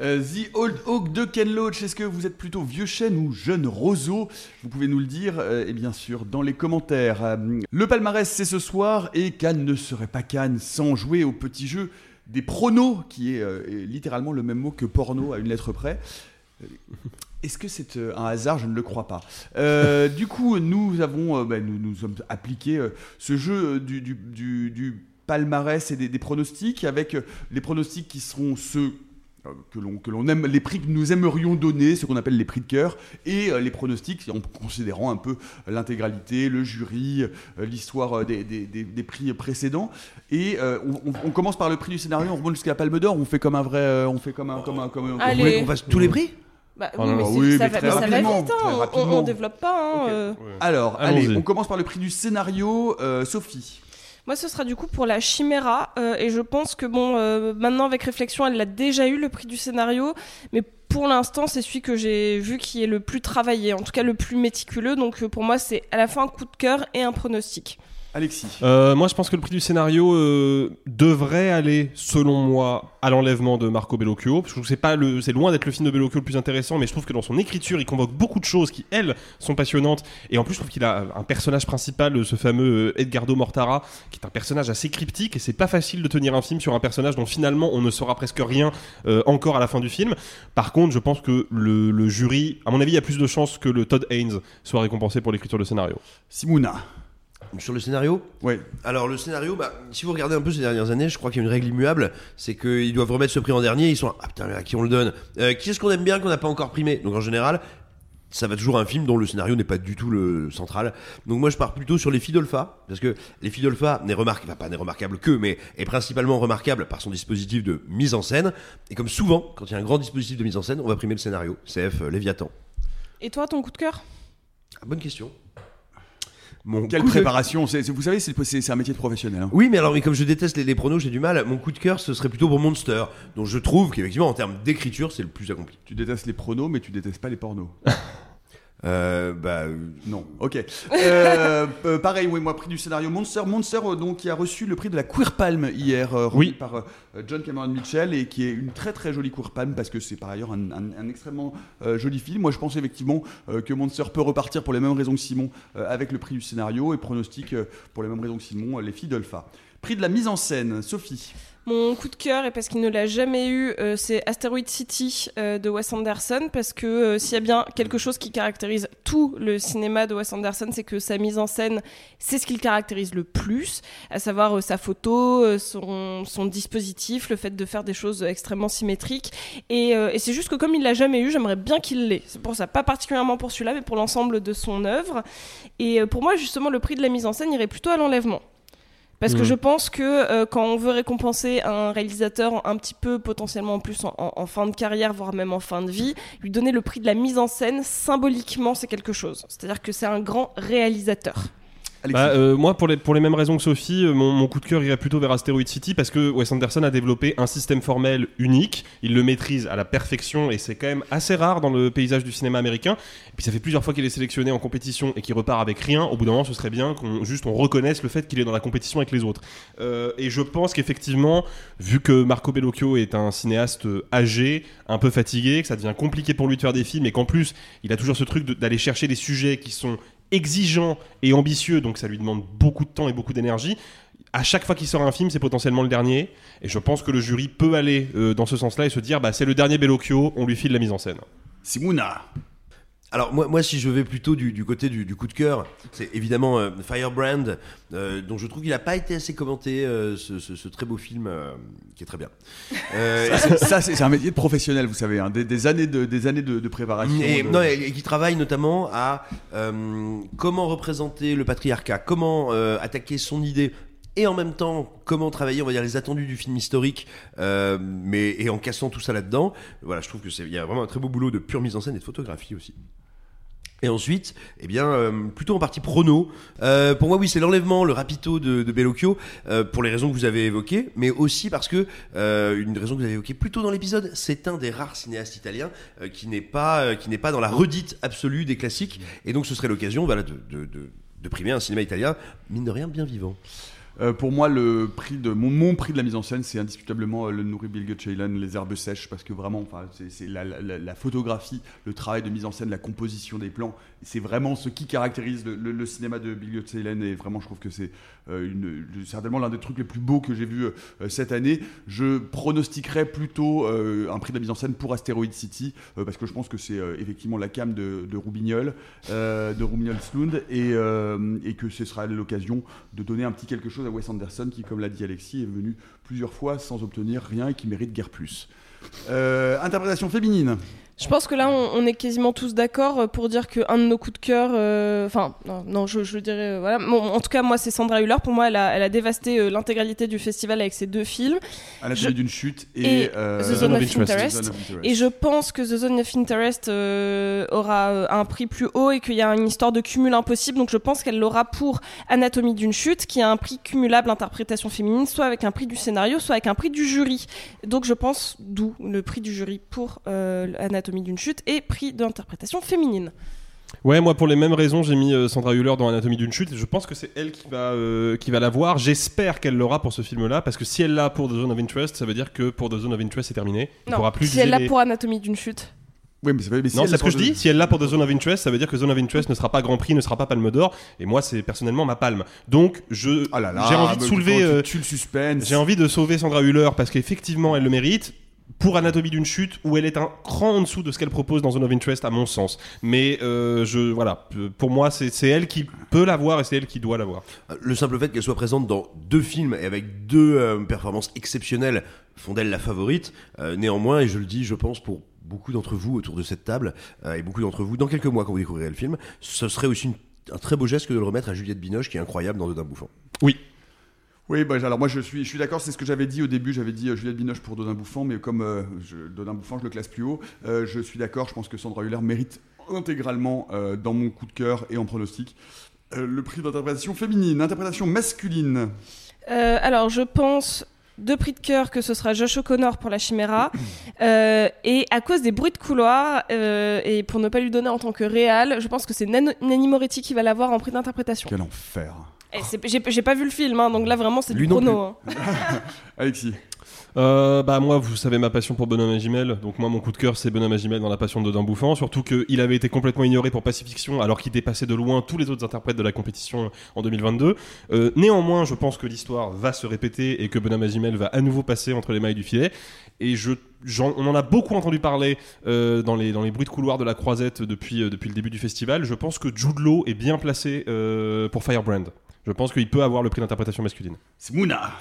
Euh, The Old Oak de Ken Loach, est-ce que vous êtes plutôt vieux chêne ou jeune roseau? Vous pouvez nous le dire, euh, et bien sûr, dans les commentaires. Euh, le palmarès, c'est ce soir, et Cannes ne serait pas Cannes sans jouer au petit jeu des pronos, qui est, euh, littéralement le même mot que porno à une lettre près. Est-ce que c'est un hasard? Je ne le crois pas. Du coup, nous avons, bah, nous, nous sommes appliqué euh, ce jeu du, palmarès et des, pronostics, avec les pronostics qui seront ceux que l'on que l'on aime les prix que nous aimerions donner ce qu'on appelle les prix de cœur et euh, les pronostics en considérant un peu l'intégralité le jury euh, l'histoire euh, des, des- des- des prix précédents. Et euh, on, on- on commence par le prix du scénario on remonte jusqu'à la Palme d'Or on fait comme un vrai euh, on fait comme un comme un comme un- qu'on fasse tous les prix? Bah, Oh oui, mais oui, ça, mais va, très mais ça va rapidement, vite, hein, on- on, on développe pas. hein, euh. alors allez on commence par le prix du scénario euh, Sophie Moi, ce sera du coup pour la Chimera. euh, et je pense que, bon, euh, maintenant, avec réflexion, elle l'a déjà eu, le prix du scénario. Mais pour l'instant, c'est celui que j'ai vu qui est le plus travaillé, en tout cas le plus méticuleux. Donc, euh, pour moi, c'est à la fois un coup de cœur et un pronostic. Alexis Euh, moi, je pense que le prix du scénario euh, devrait aller, selon moi, à l'enlèvement de Marco Bellocchio. Parce que c'est pas le, c'est loin d'être le film de Bellocchio le plus intéressant, mais je trouve que dans son écriture, il convoque beaucoup de choses qui, elles, sont passionnantes. Et en plus, je trouve qu'il a un personnage principal, ce fameux euh, Edgardo Mortara, qui est un personnage assez cryptique. Et c'est pas facile de tenir un film sur un personnage dont finalement on ne saura presque rien euh, encore à la fin du film. Par contre, je pense que le, le jury, à mon avis, il y a plus de chances que le Todd Haynes soit récompensé pour l'écriture de scénario. Simona Sur le scénario Ouais. Alors le scénario, bah, si vous regardez un peu ces dernières années, je crois qu'il y a une règle immuable, c'est qu'ils doivent remettre ce prix en dernier, ils sont là, ah putain, mais à qui on le donne Euh, Qui est-ce qu'on aime bien qu'on n'a pas encore primé? Donc en général, ça va toujours un film dont le scénario n'est pas du tout le central. Donc moi je pars plutôt sur Les Fidolfa, parce que Les Fidolfa n'est remarquable, enfin, pas n'est remarquable que, mais est principalement remarquable par son dispositif de mise en scène. Et comme souvent, quand il y a un grand dispositif de mise en scène, on va primer le scénario. CF euh, Léviathan. Et toi, ton coup de cœur? Ah, bonne question. Mon quelle de- préparation c'est- vous savez c'est c'est- c'est un métier de professionnel hein. Oui, mais alors, mais comme je déteste les, les pronos, j'ai du mal. Mon coup de cœur, ce serait plutôt pour Monster, dont je trouve qu'effectivement, en termes d'écriture, c'est le plus accompli. tu détestes les pronos mais tu détestes pas les pornos <laughs> Euh, bah, euh, Non, ok. <laughs> Euh, euh, pareil, oui, moi, prix du scénario Monster. Monster, euh, donc, qui a reçu le prix de la Queer Palm hier, euh, remis Oui. par John Cameron Mitchell, et qui est une très très jolie Queer Palm, parce que c'est par ailleurs un, un- un extrêmement joli film. Moi, je pense effectivement que Monster peut repartir pour les mêmes raisons que Simon, avec le prix du scénario, et pronostic pour les mêmes raisons que Simon, les filles d'Olpha. Prix de la mise en scène, Sophie. Mon coup de cœur, et parce qu'il ne l'a jamais eu, euh, c'est Asteroid City euh, de Wes Anderson, parce que euh, s'il y a bien quelque chose qui caractérise tout le cinéma de Wes Anderson, c'est que sa mise en scène, c'est ce qui le caractérise le plus, à savoir sa photo, son, son dispositif, le fait de faire des choses extrêmement symétriques. Et, et c'est juste que comme il l'a jamais eu, j'aimerais bien qu'il l'ait. C'est pour ça, pas particulièrement pour celui-là, mais pour l'ensemble de son œuvre. Et pour moi, justement, le prix de la mise en scène irait plutôt à l'enlèvement. Parce que Mhm. je pense que euh, quand on veut récompenser un réalisateur un petit peu potentiellement en plus en, en- en fin de carrière, voire même en fin de vie, lui donner le prix de la mise en scène, symboliquement, c'est quelque chose. C'est-à-dire que c'est un grand réalisateur. Bah, euh, moi, pour les, mêmes raisons que Sophie, euh, mon, coup de cœur irait plutôt vers Asteroid City parce que Wes Anderson a développé un système formel unique. Il le maîtrise à la perfection et c'est quand même assez rare dans le paysage du cinéma américain. Et puis ça fait plusieurs fois qu'il est sélectionné en compétition et qu'il repart avec rien. Au bout d'un moment, ce serait bien qu'on juste on reconnaisse le fait qu'il est dans la compétition avec les autres. Euh, et je pense qu'effectivement, vu que Marco Bellocchio est un cinéaste âgé, un peu fatigué, que ça devient compliqué pour lui de faire des films et qu'en plus, il a toujours ce truc d'aller chercher des sujets qui sont exigeant et ambitieux, donc ça lui demande beaucoup de temps et beaucoup d'énergie. À chaque fois qu'il sort un film, c'est potentiellement le dernier. Et je pense que le jury peut aller euh, dans ce sens-là et se dire, bah, c'est le dernier Bellocchio, on lui file la mise en scène. Simona. Alors moi, moi si je vais plutôt du, du côté du, du coup de cœur, c'est évidemment euh, Firebrand, euh, dont je trouve qu'il n'a pas été assez commenté, euh, ce, ce- ce très beau film qui est très bien. <laughs> Ça, c'est- ça, c'est c'est un métier de professionnel, vous savez, hein, des, des années de, des années de, de préparation. Et, de- non, et- et qui travaille notamment à comment représenter le patriarcat, comment attaquer son idée. Et en même temps, comment travailler, on va dire, les attendus du film historique, euh, mais et en cassant tout ça là-dedans. Voilà, je trouve que c'est, il y a vraiment un très beau boulot de pure mise en scène et de photographie aussi. Et ensuite, eh bien, euh, plutôt en partie prono. Euh, pour moi, oui, c'est l'enlèvement, le rapito de, Bellocchio, euh, pour les raisons que vous avez évoquées, mais aussi parce que une raison que vous avez évoquée plus tôt dans l'épisode, c'est un des rares cinéastes italiens qui n'est pas pas dans la redite absolue des classiques, et donc ce serait l'occasion, voilà, de, de, de, de primer un cinéma italien mine de rien bien vivant. Euh, pour moi, le prix de mon, prix de la mise en scène, c'est indiscutablement euh, le Nourri Bilge Ceylan, les herbes sèches, parce que vraiment, enfin, c'est la, photographie, le travail de mise en scène, la composition des plans, c'est vraiment ce qui caractérise le, cinéma de Bilge Ceylan, et vraiment, je trouve que c'est le- certainement l'un des trucs les plus beaux que j'ai vu euh, cette année. Je pronostiquerais plutôt euh, un prix de la mise en scène pour Asteroid City, euh, parce que je pense que c'est euh, effectivement la cam de, de Roubignol, euh, de Roubignol Slund, et, euh, que ce sera l'occasion de donner un petit quelque chose à Wes Anderson qui, comme l'a dit Alexis, est venu plusieurs fois sans obtenir rien et qui mérite guère plus. Euh, interprétation féminine. Je pense que là, on, on est quasiment tous d'accord euh, pour dire qu'un de nos coups de cœur, euh, enfin, non, non, je, je dirais, euh, voilà. Bon, en tout cas, moi, c'est Sandra Hüller. Pour moi, elle a, elle a dévasté euh, l'intégralité du festival avec ses deux films. Anatomie Je- d'une chute et, The Zone of Interest. Of Interest. Et je pense que The Zone of Interest aura un prix plus haut et qu'il y a une histoire de cumul impossible. Donc je pense qu'elle l'aura pour Anatomie d'une chute, qui a un prix cumulable interprétation féminine, soit avec un prix du scénario, soit avec un prix du jury. Donc je pense d'où le prix du jury pour euh, Anatomie d'une chute et prix d'interprétation féminine. Ouais, moi pour les mêmes raisons, j'ai mis euh, Sandra Hüller dans Anatomie d'une chute. et Je pense que c'est elle qui va euh, qui va l'avoir. J'espère qu'elle l'aura pour ce film-là, parce que si elle l'a pour The Zone of Interest, ça veut dire que pour The Zone of Interest c'est terminé. Non, pourra plus si elle l'a les- pour Anatomie d'une chute. Oui, mais c'est mais si non, c'est ce que je dis. Si elle l'a pour The Zone of Interest, ça veut dire que Zone of Interest ne sera pas Grand Prix, ne sera pas Palme d'Or. Et moi, c'est personnellement ma palme. Donc, je Ah là là, j'ai envie de mais soulever. tu euh, tues le suspense. J'ai envie de sauver Sandra Hüller parce qu'effectivement, elle le mérite. Pour Anatomie d'une chute, où elle est un cran en dessous de ce qu'elle propose dans Zone of Interest, à mon sens. Mais euh, je, voilà, pour moi, c'est elle qui peut l'avoir et c'est elle qui doit l'avoir. Le simple fait qu'elle soit présente dans deux films et avec deux euh, performances exceptionnelles font d'elle la favorite. Euh, néanmoins, et je le dis, je pense pour beaucoup d'entre vous autour de cette table euh, et beaucoup d'entre vous dans quelques mois quand vous découvrirez le film, ce serait aussi une- un très beau geste que de le remettre à Juliette Binoche qui est incroyable dans Dodin Bouffant. Oui. Oui, bah, alors moi je suis, je suis d'accord, c'est ce que j'avais dit au début, j'avais dit euh, Juliette Binoche pour Dodin Bouffant, mais comme euh, je, Dodin Bouffant je le classe plus haut, euh, je suis d'accord, je pense que Sandra Hüller mérite intégralement euh, dans mon coup de cœur et en pronostic le prix d'interprétation féminine, interprétation masculine. Alors, je pense deux prix de cœur que ce sera Josh O'Connor pour la Chiméra. <coughs> Euh, et à cause des bruits de couloir, euh, et pour ne pas lui donner en tant que réal, je pense que c'est Nan- Nanny Moretti qui va l'avoir en prix d'interprétation. Quel enfer. C'est- J'ai pas vu le film, hein, donc là vraiment c'est du plus. hein. <laughs> Alexis. Euh, bah moi, vous savez ma passion pour Benoît Magimel. Donc moi, mon coup de cœur, c'est Benoît Magimel dans La Passion de Dodin Bouffant. Surtout qu'il avait été complètement ignoré pour Pacifiction, alors qu'il dépassait de loin tous les autres interprètes de la compétition en 2022. Euh, néanmoins, je pense que l'histoire va se répéter et que Benoît Magimel va à nouveau passer entre les mailles du filet. Et je, on en a beaucoup entendu parler euh, dans, les, dans les bruits de couloir de la Croisette depuis, euh, depuis le début du festival. Je pense que Jude Law est bien placé euh, pour Firebrand. Je pense qu'il peut avoir le prix d'interprétation masculine. C'est Mouna.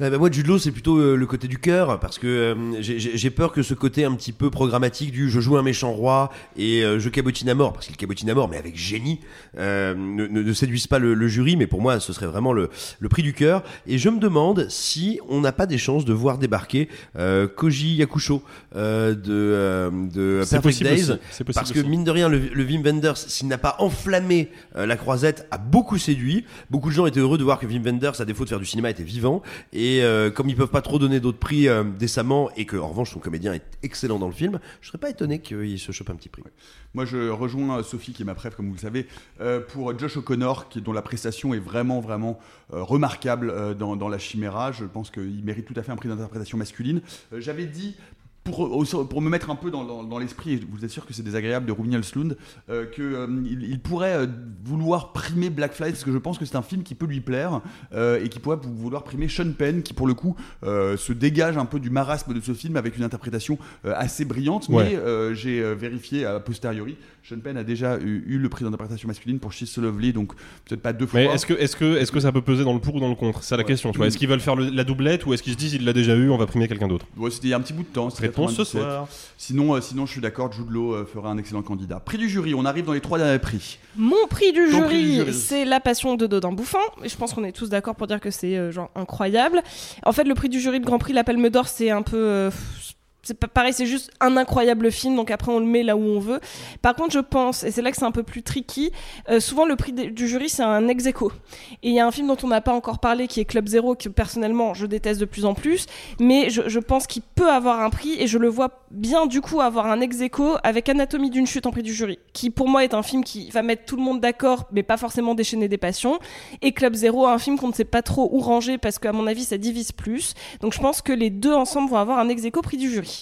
Ah bah moi, Jude Law, c'est plutôt euh, le côté du cœur, parce que euh, j'ai- j'ai j'ai peur que ce côté un petit peu programmatique du je joue un méchant roi et euh, je cabotine à mort, parce qu'il cabotine à mort, mais avec génie, euh, ne, ne- ne séduise pas le, le jury, mais pour moi, ce serait vraiment le, le prix du cœur. Et je me demande si on n'a pas des chances de voir débarquer euh, Koji Yakusho euh, de, euh, de C'est Perfect possible Days, aussi, c'est possible parce que aussi. mine de rien, le, le Wim Wenders, s'il n'a pas enflammé euh, la croisette, a beaucoup séduit. Beaucoup de gens étaient heureux de voir que Wim Wenders, à défaut de faire du cinéma, était vivant. Et euh, comme ils peuvent pas trop donner d'autres prix euh, décemment, et que en revanche son comédien est excellent dans le film, je serais pas étonné qu'il se chope un petit prix. Moi, je rejoins Sophie, qui est ma préf, comme vous le savez, euh, pour Josh O'Connor, dont la prestation est vraiment, vraiment euh, remarquable euh, dans, La Chiméra. Je pense qu'il mérite tout à fait un prix d'interprétation masculine. Euh, J'avais dit. Pour, me mettre un peu dans, dans- dans l'esprit, et vous êtes sûr que c'est désagréable de Rougnal Slund, euh, qu'il il pourrait euh, vouloir primer Black Flight, parce que je pense que c'est un film qui peut lui plaire, euh, et qui pourrait vouloir primer Sean Penn, qui pour le coup euh, se dégage un peu du marasme de ce film avec une interprétation euh, assez brillante, Ouais. mais euh, j'ai euh, vérifié a posteriori. Sean Penn a déjà eu, eu le prix d'interprétation masculine pour She's So Lovely, donc peut-être pas deux fois. Mais est-ce que, est-ce que, est-ce que ça peut peser dans le pour ou dans le contre? C'est la question. Tu vois. Est-ce qu'ils veulent faire le- la doublette ou est-ce qu'ils se disent il l'a déjà eu, on va primer quelqu'un d'autre? Ouais, c'était il y a un petit bout de temps. c'était 97. soir. Sinon, euh, sinon, je suis d'accord, Jude Law euh, fera un excellent candidat. Prix du jury, on arrive dans les trois derniers prix. Mon prix du Ton prix du jury, jury. c'est La Passion de Dodin Bouffant. Et je pense qu'on est tous d'accord pour dire que c'est euh, genre incroyable. En fait, le prix du jury de Grand Prix, la Palme d'Or, c'est un peu. euh, pareil, c'est juste un incroyable film, donc après on le met là où on veut. Par contre, je pense, et c'est là que c'est un peu plus tricky, euh, souvent le prix du jury c'est un ex aequo. Et il y a un film dont on n'a pas encore parlé qui est Club Zero, que personnellement je déteste de plus en plus, mais je, pense qu'il peut avoir un prix et je le vois bien du coup avoir un ex avec Anatomie d'une chute en prix du jury, qui pour moi est un film qui va mettre tout le monde d'accord, mais pas forcément déchaîner des passions. Et Club Zero, un film qu'on ne sait pas trop où ranger parce qu'à mon avis ça divise plus. Donc je pense que les deux ensemble vont avoir un ex prix du jury.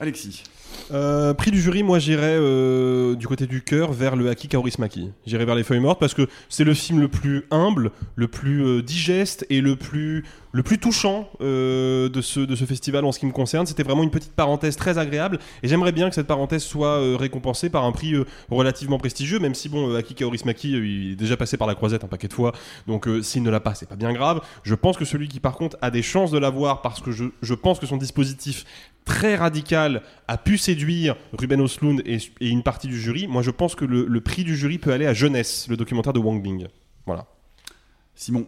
Alexis. Euh, prix du jury, moi j'irais euh, du côté du cœur vers le Haki Kaurismäki. J'irais vers les feuilles mortes parce que c'est le film le plus humble, le plus euh, digeste et le plus, le plus touchant euh, de, ce, festival en ce qui me concerne. C'était vraiment une petite parenthèse très agréable et j'aimerais bien que cette parenthèse soit euh, récompensée par un prix euh, relativement prestigieux, même si bon, Haki Kaurismäki euh, il est déjà passé par la croisette un paquet de fois, donc s'il ne l'a pas, c'est pas bien grave. Je pense que celui qui par contre a des chances de l'avoir parce que je, pense que son dispositif très radical a pu séduire Ruben Östlund et, et une partie du jury. Moi, je pense que le, le prix du jury peut aller à Jeunesse, le documentaire de Wang Bing. Voilà. Simon.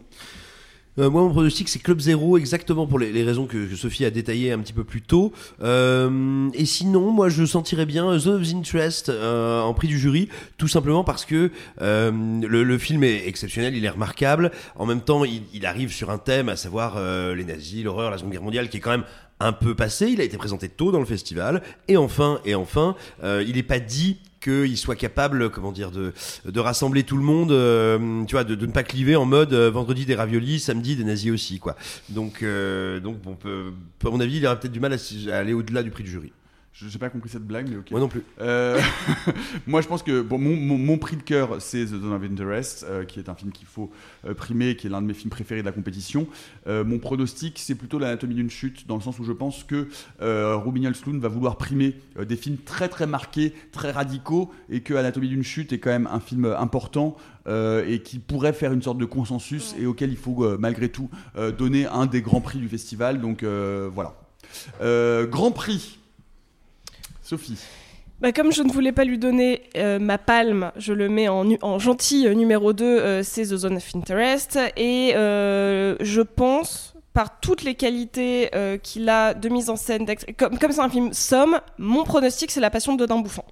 Euh, moi, mon pronostic, c'est Club Zero, exactement pour les, raisons que, que Sophie a détaillées un petit peu plus tôt. Euh, et sinon, moi, je sentirais bien Zone of Interest euh, en prix du jury, tout simplement parce que euh, le, le film est exceptionnel, il est remarquable. En même temps, il, il arrive sur un thème, à savoir euh, les nazis, l'horreur, la Seconde Guerre mondiale, qui est quand même un peu passé. Il a été présenté tôt dans le festival. Et enfin, et enfin, euh, il n'est pas dit qu'il soit capable, comment dire, de, de rassembler tout le monde, euh, tu vois, de, de ne pas cliver en mode euh, vendredi des raviolis, samedi des nazis aussi, quoi. Donc, euh, donc on peut, à mon avis, il aura peut-être du mal à aller au-delà du prix du jury. Je n'ai pas compris cette blague, mais ok. Moi non plus. Euh, <laughs> moi, je pense que bon, mon, mon- mon prix de cœur, c'est The Zone of Interest, euh, qui est un film qu'il faut euh, primer, qui est l'un de mes films préférés de la compétition. Euh, mon pronostic, c'est plutôt l'anatomie d'une chute, dans le sens où je pense que euh, Ruben Östlund va vouloir primer euh, des films très très marqués, très radicaux, et que Anatomie d'une chute est quand même un film important euh, et qui pourrait faire une sorte de consensus et auquel il faut euh, malgré tout euh, donner un des grands prix du festival. Donc euh, voilà. Euh, grand prix. Bah, comme je ne voulais pas lui donner euh, ma palme, je le mets en, gentil euh, numéro 2, euh, c'est The Zone of Interest. Et je pense, par toutes les qualités qu'il a de mise en scène, comme comme c'est un film somme, mon pronostic c'est La Passion de Dodin Bouffant.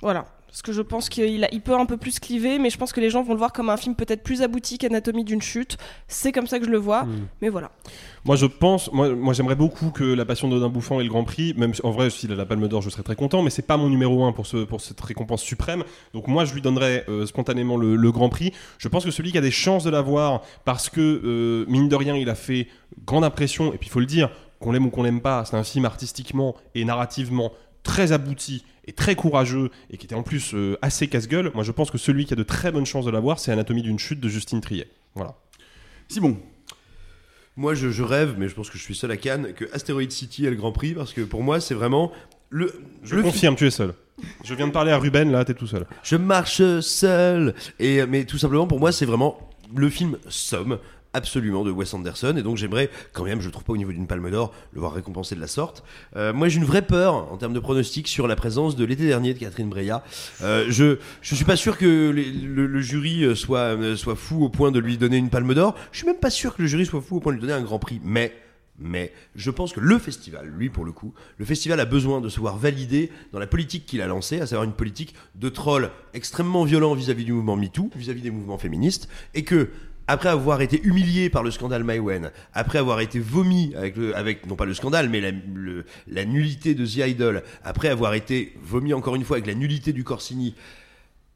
Voilà. Parce que je pense qu'il il peut un peu plus cliver, mais je pense que les gens vont le voir comme un film peut-être plus abouti qu'Anatomie d'une chute. C'est comme ça que je le vois. Mm. Mais voilà. Moi, je pense, moi, moi j'aimerais beaucoup que La Passion d'Odin Bouffant ait le Grand Prix. Même en vrai, s'il a la Palme d'Or, je serais très content, mais c'est pas mon numéro 1 pour, ce, pour cette récompense suprême. Donc, moi, je lui donnerais euh, spontanément le, le Grand Prix. Je pense que celui qui a des chances de l'avoir, parce que, euh, mine de rien, il a fait grande impression, et puis il faut le dire, qu'on l'aime ou qu'on l'aime pas, c'est un film artistiquement et narrativement très abouti et très courageux et qui était en plus euh, assez casse-gueule. Moi, je pense que celui qui a de très bonnes chances de l'avoir, c'est Anatomie d'une chute de Justine Triet. Voilà. Simon. Moi, je, je rêve, mais je pense que je suis seul à Cannes, que Asteroid City ait le Grand Prix, parce que pour moi, c'est vraiment le. Je le confirme, tu es seul. Je viens de parler à Ruben, là, t'es tout seul. Je marche seul. Et mais tout simplement pour moi c'est vraiment le film somme absolument de Wes Anderson. Et donc j'aimerais quand même je trouve pas au niveau d'une palme d'or le voir récompensé de la sorte. Euh, moi j'ai une vraie peur en termes de pronostic sur la présence de l'été dernier de Catherine Breillat. Euh, je je suis pas sûr que le, jury euh, soit soit fou au point de lui donner une palme d'or. Je suis même pas sûr que le jury soit fou au point de lui donner un grand prix. Mais mais je pense que le festival, lui pour le coup, le festival a besoin de se voir validé dans la politique qu'il a lancée, à savoir une politique de troll extrêmement violent vis-à-vis du mouvement MeToo, vis-à-vis des mouvements féministes, et que après avoir été humilié par le scandale Maïwen, après avoir été vomi avec, non pas le scandale, mais la, nullité de The Idol, après avoir été vomi encore une fois avec la nullité du Corsini,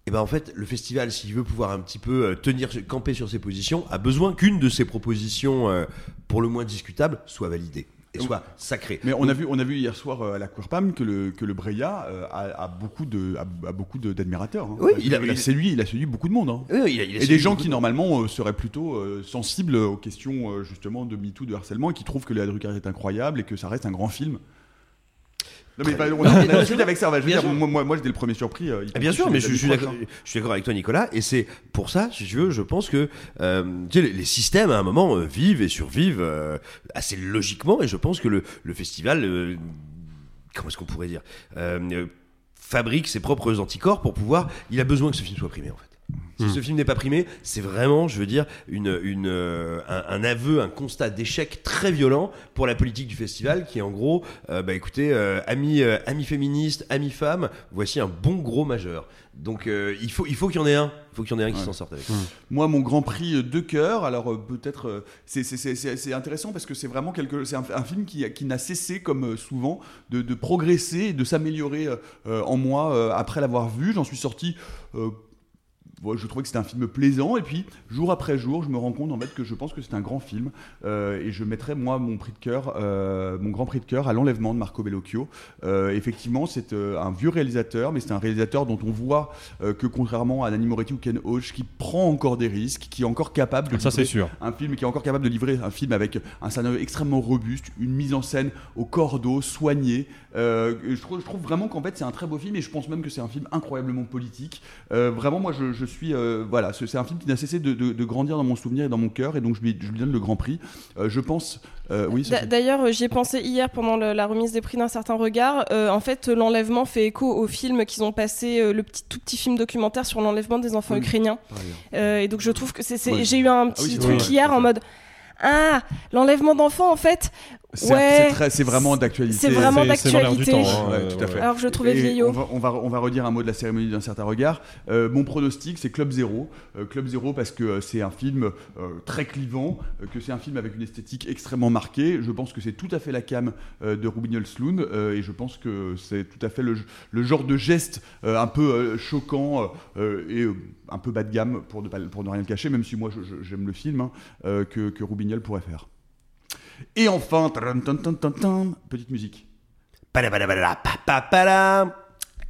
et ben en fait, le festival, s'il veut pouvoir un petit peu euh, tenir, camper sur ses positions, a besoin qu'une de ses propositions, euh, pour le moins discutables, soit validée et soit sacrée. Mais on a vu, on a vu hier soir euh, à la Queerpam que le que le Breya euh, a, a beaucoup de a, a beaucoup d'admirateurs. hein. Oui, il a- il a séduit, il a séduit beaucoup de monde. hein. Oui, il a- il a et des gens qui de normalement euh, seraient plutôt sensibles aux questions justement de MeToo, de harcèlement, et qui trouvent que la Drucker est incroyable et que ça reste un grand film. Non mais bah, on a, on a sûr. avec ça. Je veux dire, moi, moi, moi, j'étais le premier surpris. euh, Ah, bien sûr, mais je, suis d'accord je suis d'accord avec toi, Nicolas. Et c'est pour ça, si tu veux, je pense que euh, tu sais, les, les systèmes, à un moment, euh, vivent et survivent euh, assez logiquement. Et je pense que le, le festival, euh, comment est-ce qu'on pourrait dire, fabrique ses propres anticorps pour pouvoir. Il a besoin que ce film soit primé, en fait. Si Hmm. ce film n'est pas primé, c'est vraiment, je veux dire, une, une, euh, un, un aveu, un constat d'échec très violent pour la politique du festival, qui est en gros, euh, bah écoutez, euh, amis, euh, amis féministes, amis femmes, voici un bon gros majeur. Donc euh, il faut, il faut qu'il y en ait un, il faut qu'il y en ait un qui Ouais. s'en sorte avec. Moi, mon Grand Prix de cœur, alors euh, peut-être, euh, c'est- intéressant parce que c'est vraiment quelque, c'est un, un film qui, qui n'a cessé, comme souvent, de, de progresser et de s'améliorer en moi après l'avoir vu. J'en suis sorti. Je trouvais que c'était un film plaisant. Et puis, jour après jour, je me rends compte en fait que je pense que c'est un grand film. Euh, et je mettrais, moi, mon prix de cœur, euh, mon grand prix de cœur à l'enlèvement de Marco Bellocchio. Euh, effectivement, c'est un vieux réalisateur, mais c'est un réalisateur dont on voit que, contrairement à Nanni Moretti ou Ken Loach, qui prend encore des risques, qui est encore capable de Ça, livrer c'est sûr. un film qui est encore capable de livrer un film avec un scénario extrêmement robuste, une mise en scène au cordeau, soignée. Je, trouve, je trouve vraiment qu'en fait c'est un très beau film et je pense même que c'est un film incroyablement politique. Vraiment, moi je, je suis. euh, voilà, c'est un film qui n'a cessé de, de- de grandir dans mon souvenir et dans mon cœur et donc je lui, je lui donne le grand prix. Euh, je pense. euh, oui, D'ailleurs, j'y ai pensé hier pendant le- la remise des prix d'un certain regard. En fait, l'enlèvement fait écho au film qu'ils ont passé, le petit, tout petit film documentaire sur l'enlèvement des enfants Oui, ukrainiens. et donc, je trouve que c'est. Ouais. J'ai eu un Ah oui, petit c'est truc vrai, hier en mode. Ah, l'enlèvement d'enfants, en fait. C'est Ouais. vraiment d'actualité. C'est vraiment C'est- c'est dans l'air du d'actualité. temps, hein. Ouais, Euh. Alors que je le trouvais Et vieillot. On va, on, va, on va redire un mot de la cérémonie d'un certain regard. Euh, mon pronostic, c'est Club Zéro. Euh, Club Zéro parce que euh, c'est un film euh, très clivant, euh, que c'est un film avec une esthétique extrêmement marquée. Je pense que c'est tout à fait la cam euh, de Rubignol Sloan euh, et je pense que c'est tout à fait le, le genre de geste euh, un peu euh, choquant euh, et euh, un peu bas de gamme pour ne, pas, pour ne rien le cacher, même si moi j'aime le film, hein, euh, que, que Rubignol pourrait faire. Et enfin, petite musique.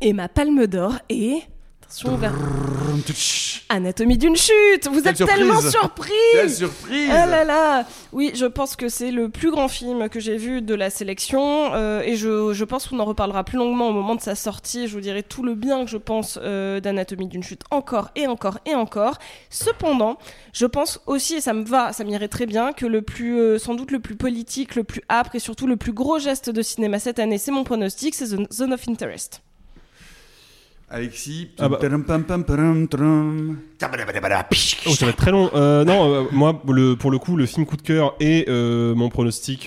Et ma palme d'or est. Attention, vers. Anatomie d'une chute Vous êtes tellement surpris Quelle surprise Ah là là Oui, je pense que c'est le plus grand film que j'ai vu de la sélection et je, pense qu'on en reparlera plus longuement au moment de sa sortie. Je vous dirai tout le bien que je pense d'Anatomie d'une chute encore et encore et encore. Cependant, je pense aussi, et ça me va, ça m'irait très bien, que le plus, sans doute le plus politique, le plus âpre et surtout le plus gros geste de cinéma cette année, c'est mon pronostic, c'est The Zone of Interest. Alexis. Ah bah. Oh, ça va être très long. Euh, non, euh, moi, le, pour le coup, le film coup de cœur et euh, mon pronostic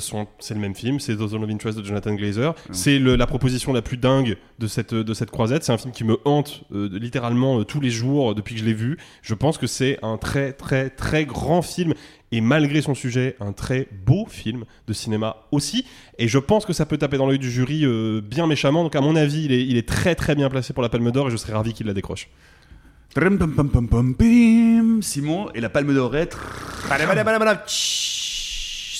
sont, c'est le même film. C'est The Zone of Interest de Jonathan Glazer. C'est le- la proposition la plus dingue de cette de cette croisette. C'est un film qui me hante littéralement tous les jours depuis que je l'ai vu. Je pense que c'est un très très très grand film et malgré son sujet, un très beau film de cinéma aussi. Et je pense que ça peut taper dans l'œil du jury euh, bien méchamment. Donc à mon avis, il est, il est très très bien placé pour la Palme d'Or et je serais ravi qu'il la décroche. Simon et la palme d'or est.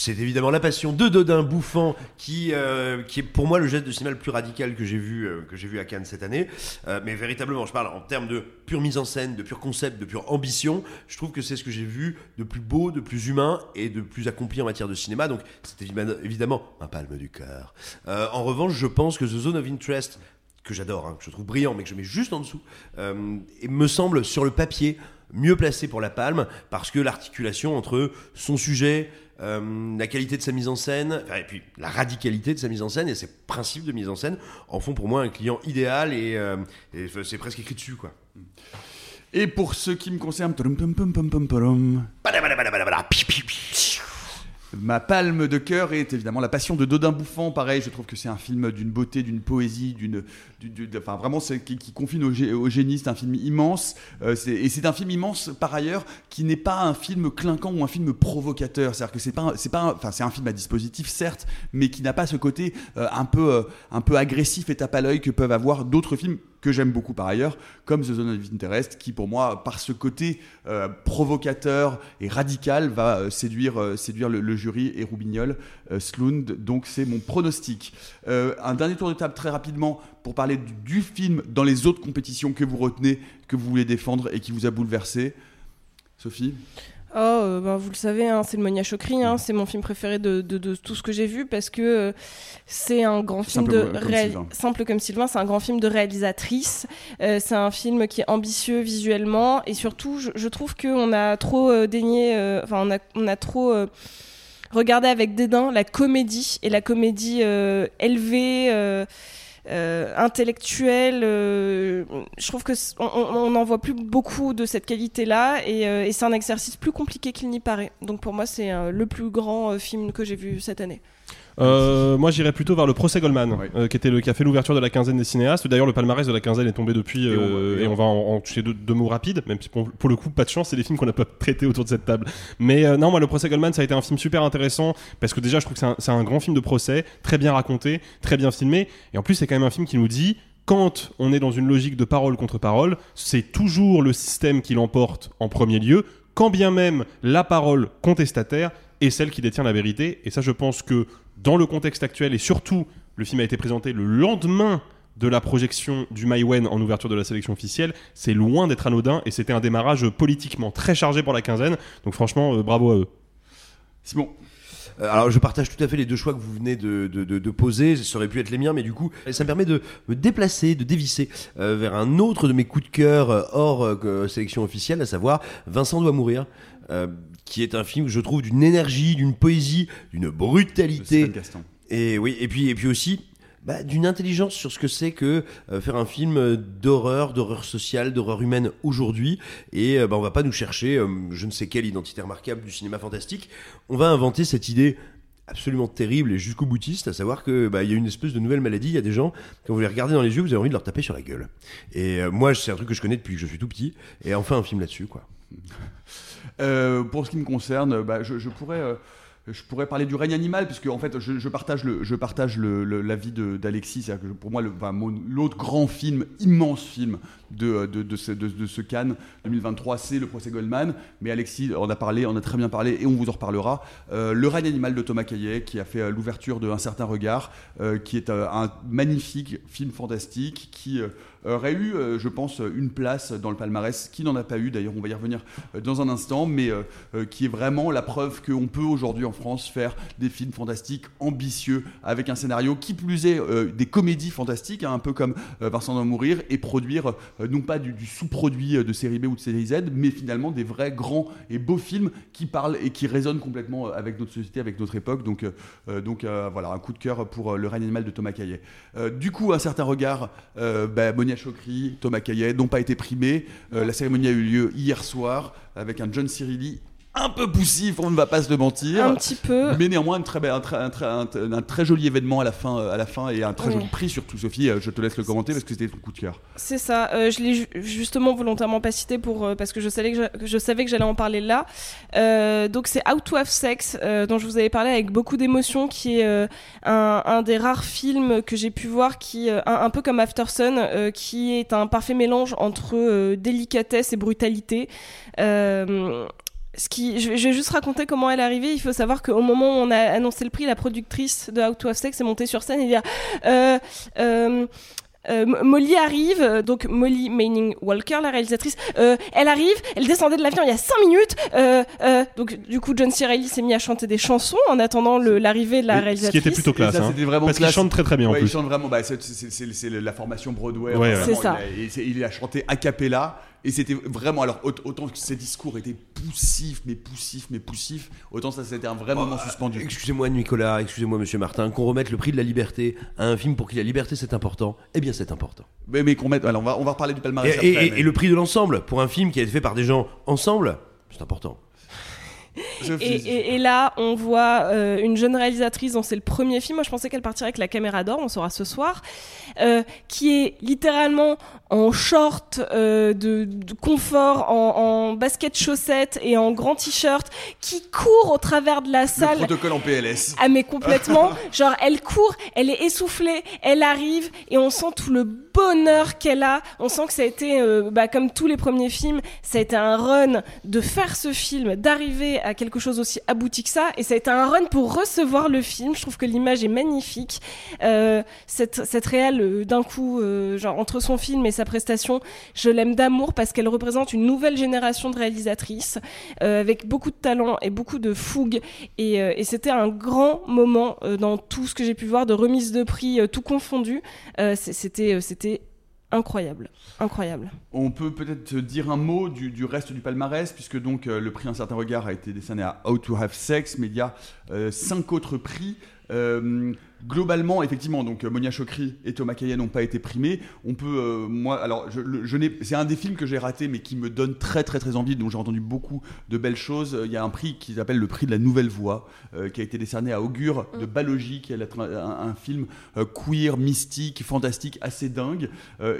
C'est évidemment la passion de Dodin bouffant qui, euh, qui est pour moi le geste de cinéma le plus radical que j'ai vu, euh, que j'ai vu à Cannes cette année. Euh, mais véritablement, je parle en termes de pure mise en scène, de pur concept, de pure ambition. Je trouve que c'est ce que j'ai vu de plus beau, de plus humain et de plus accompli en matière de cinéma. Donc c'est évidemment, un palme du cœur. En revanche, je pense que The Zone of Interest que j'adore, hein, que je trouve brillant, mais que je mets juste en dessous, me semble sur le papier mieux placé pour la palme, parce que l'articulation entre son sujet, euh, la qualité de sa mise en scène, et puis la radicalité de sa mise en scène et ses principes de mise en scène en font pour moi un client idéal et, euh, et c'est presque écrit dessus quoi. Et pour ce qui me concerne, Ma palme de cœur est évidemment La Passion de Dodin Bouffant. Pareil, je trouve que c'est un film d'une beauté, d'une poésie, d'une, enfin vraiment, c'est qui, qui confine au, gé- au génie. C'est un film immense, Euh, et c'est un film immense par ailleurs qui n'est pas un film clinquant ou un film provocateur. C'est-à-dire que c'est pas, c'est pas, enfin c'est un film à dispositif certes, mais qui n'a pas ce côté euh, un peu, euh, un peu agressif et tape à l'œil que peuvent avoir d'autres films que j'aime beaucoup par ailleurs, comme The Zone of Interest, qui pour moi, par ce côté euh, provocateur et radical, va euh, séduire, euh, séduire le, jury et Roubignol, euh, Slund. Donc c'est mon pronostic. Un dernier tour de table très rapidement pour parler du film dans les autres compétitions que vous retenez, que vous voulez défendre et qui vous a bouleversé. Sophie? Oh, ben, vous le savez, hein, c'est le Monia Chokri, hein, c'est mon film préféré de, de- de tout ce que j'ai vu parce que euh, c'est un grand film Simple de comme réal- simple comme Sylvain, c'est un grand film de réalisatrice. Euh, c'est un film qui est ambitieux visuellement et surtout, je, je trouve qu'on a trop euh, daigné, euh, enfin on a, on a trop euh, regardé avec dédain la comédie et la comédie euh, élevée. Euh, intellectuelle, euh, je trouve que on- n'en voit plus beaucoup de cette qualité-là et, euh, et c'est un exercice plus compliqué qu'il n'y paraît. Donc pour moi, c'est le plus grand film que j'ai vu cette année. Euh, moi, j'irais plutôt vers le procès Goldman, euh, qui était le qui a fait l'ouverture de la quinzaine des cinéastes. D'ailleurs, le palmarès de la quinzaine est tombé depuis, Et on euh, va- et on va en, en toucher deux, deux mots rapides, même si pour, pour le coup, pas de chance, c'est des films qu'on n'a pas traités autour de cette table. Mais non, moi, le procès Goldman, ça a été un film super intéressant parce que déjà, je trouve que c'est un, c'est un grand film de procès, très bien raconté, très bien filmé, et en plus, c'est quand même un film qui nous dit quand on est dans une logique de parole contre parole, c'est toujours le système qui l'emporte en premier lieu, quand bien même la parole contestataire est celle qui détient la vérité. Et ça, je pense que dans le contexte actuel, et surtout, le film a été présenté le lendemain de la projection du Maïwen en ouverture de la sélection officielle, c'est loin d'être anodin et c'était un démarrage politiquement très chargé pour la quinzaine. Donc franchement, euh, bravo à eux. Simon. Euh, Alors je partage tout à fait les deux choix que vous venez de, poser, ça aurait pu être les miens, mais du coup ça me permet de me déplacer, de dévisser euh, vers un autre de mes coups de cœur hors sélection officielle, à savoir Vincent doit mourir, qui est un film que je trouve d'une énergie, d'une poésie, d'une brutalité. Et oui, et puis, et puis aussi bah, d'une intelligence sur ce que c'est que euh, faire un film euh, d'horreur, d'horreur sociale, d'horreur humaine aujourd'hui. Et euh, bah, on va pas nous chercher euh, je ne sais quelle identité remarquable du cinéma fantastique. On va inventer cette idée absolument terrible et jusqu'au boutiste, à savoir que bah, il y a une espèce de nouvelle maladie. Il y a des gens quand vous les regardez dans les yeux, vous avez envie de leur taper sur la gueule. Et moi, c'est un truc que je connais depuis que je suis tout petit. Et enfin, un film là-dessus, quoi. <laughs> Euh, pour ce qui me concerne, bah, je, pourrais, euh, je pourrais parler du règne animal, puisque en fait, je, partage le, je partage le, l'avis d'Alexis. C'est-à-dire pour moi, l'autre grand film, immense film de, de, de ce, de, Cannes 2023, c'est le procès Goldman. Mais Alexis en a parlé, en a très bien parlé, et on vous en reparlera. Euh, le règne animal de Thomas Caillet, qui a fait l'ouverture de Un certain regard, qui est euh, un magnifique film fantastique, qui aurait eu, euh, je pense, une place dans le palmarès, qui n'en a pas eu. D'ailleurs, on va y revenir euh, dans un instant, mais euh, euh, qui est vraiment la preuve qu'on peut aujourd'hui en France faire des films fantastiques ambitieux avec un scénario qui plus est euh, des comédies fantastiques, hein, un peu comme euh, Vincent doit mourir, et produire euh, non pas du, du sous-produit euh, de série B ou de série Z, mais finalement des vrais grands et beaux films qui parlent et qui résonnent complètement euh, avec notre société, avec notre époque. Donc, euh, euh, donc euh, voilà, un coup de cœur pour euh, Le règne animal de Thomas Caillet. Euh, du coup, un certain regard, euh, bah, Chokri, Thomas Caillet n'ont pas été primés. Euh, la cérémonie a eu lieu hier soir avec un John Cirilli un peu poussif, on ne va pas se le mentir. Un petit peu. Mais néanmoins, une très un, très, un très- un- un très joli événement à la fin, euh, à la fin et un très joli prix surtout. Sophie, euh, je te laisse le commenter parce que c'était ton coup de cœur. C'est ça. Euh, je l'ai ju- justement volontairement pas cité pour euh, parce que je savais que j'a- que je savais que j'allais en parler là. Euh, donc c'est Out to Have Sex dont je vous avais parlé avec beaucoup d'émotion, qui est un, un des rares films que j'ai pu voir qui un, un peu comme After Sun, qui est un parfait mélange entre délicatesse et brutalité. Ce qui, je vais je vais juste raconter comment elle est arrivée. Il faut savoir qu'au moment où on a annoncé le prix, la productrice de Out to Have Sex est montée sur scène et dit euh, euh, euh, Molly arrive, donc Molly Manning Walker, la réalisatrice, euh, elle arrive, elle descendait de l'avion il y a 5 minutes, euh, euh, donc du coup John C. Reilly s'est mis à chanter des chansons en attendant l'arrivée de la réalisatrice. ce qui était plutôt classe, ça, hein. vraiment Parce qu'il chante très très bien en Ouais, plus. Il chante vraiment, bah, c'est, la formation Broadway. Ouais, ça. Il a, il a chanté a cappella. Et c'était vraiment, alors aut- autant que ses discours étaient poussifs, mais poussifs, mais poussifs, autant ça c'était un vrai moment suspendu. Excusez-moi Nicolas, excusez-moi Monsieur Martin, qu'on remette le prix de la liberté à un film pour qui la liberté c'est important, eh bien c'est important. Mais, mais qu'on mette, alors on va, on va reparler du palmarès et- après. et- mais- et le prix de l'ensemble pour un film qui a été fait par des gens ensemble, c'est important. <laughs> Et, et- et là, on voit euh, une jeune réalisatrice dont c'est le premier film. Moi, je pensais qu'elle partirait avec la caméra d'or, on saura ce soir, euh, qui est littéralement en short euh, de, de confort, en, en basket chaussettes et en grand t-shirt, qui court au travers de la le salle. protocole en PLS. Ah mais complètement, <laughs> genre elle court, elle est essoufflée, elle arrive et on sent tout le bonheur qu'elle a. On sent que ça a été, bah, comme tous les premiers films, ça a été un run de faire ce film, d'arriver à quelque chose aussi abouti que ça, et ça a été un run pour recevoir le film. Je trouve que l'image est magnifique. Euh, cette cette réelle euh, d'un coup, euh, genre entre son film et sa prestation, je l'aime d'amour parce qu'elle représente une nouvelle génération de réalisatrices euh, avec beaucoup de talent et beaucoup de fougue. Et, euh, et c'était un grand moment euh, dans tout ce que j'ai pu voir de remise de prix, tout confondu. C'était, c'était incroyable, incroyable. On peut peut-être dire un mot du, reste du palmarès, puisque donc euh, le prix Un certain regard a été décerné à How to Have Sex, mais il y a cinq autres prix. Euh, globalement, effectivement, donc euh, Monia Chokri et Thomas Caillet n'ont pas été primés. On peut, euh, moi, alors, je, le- je n'ai, c'est un des films que j'ai raté, mais qui me donne très très très envie, dont j'ai entendu beaucoup de belles choses. Il y a un prix qui s'appelle le prix de la nouvelle voix, euh, qui a été décerné à Augure de Balogie, qui est un, un film euh, queer, mystique, fantastique, assez dingue.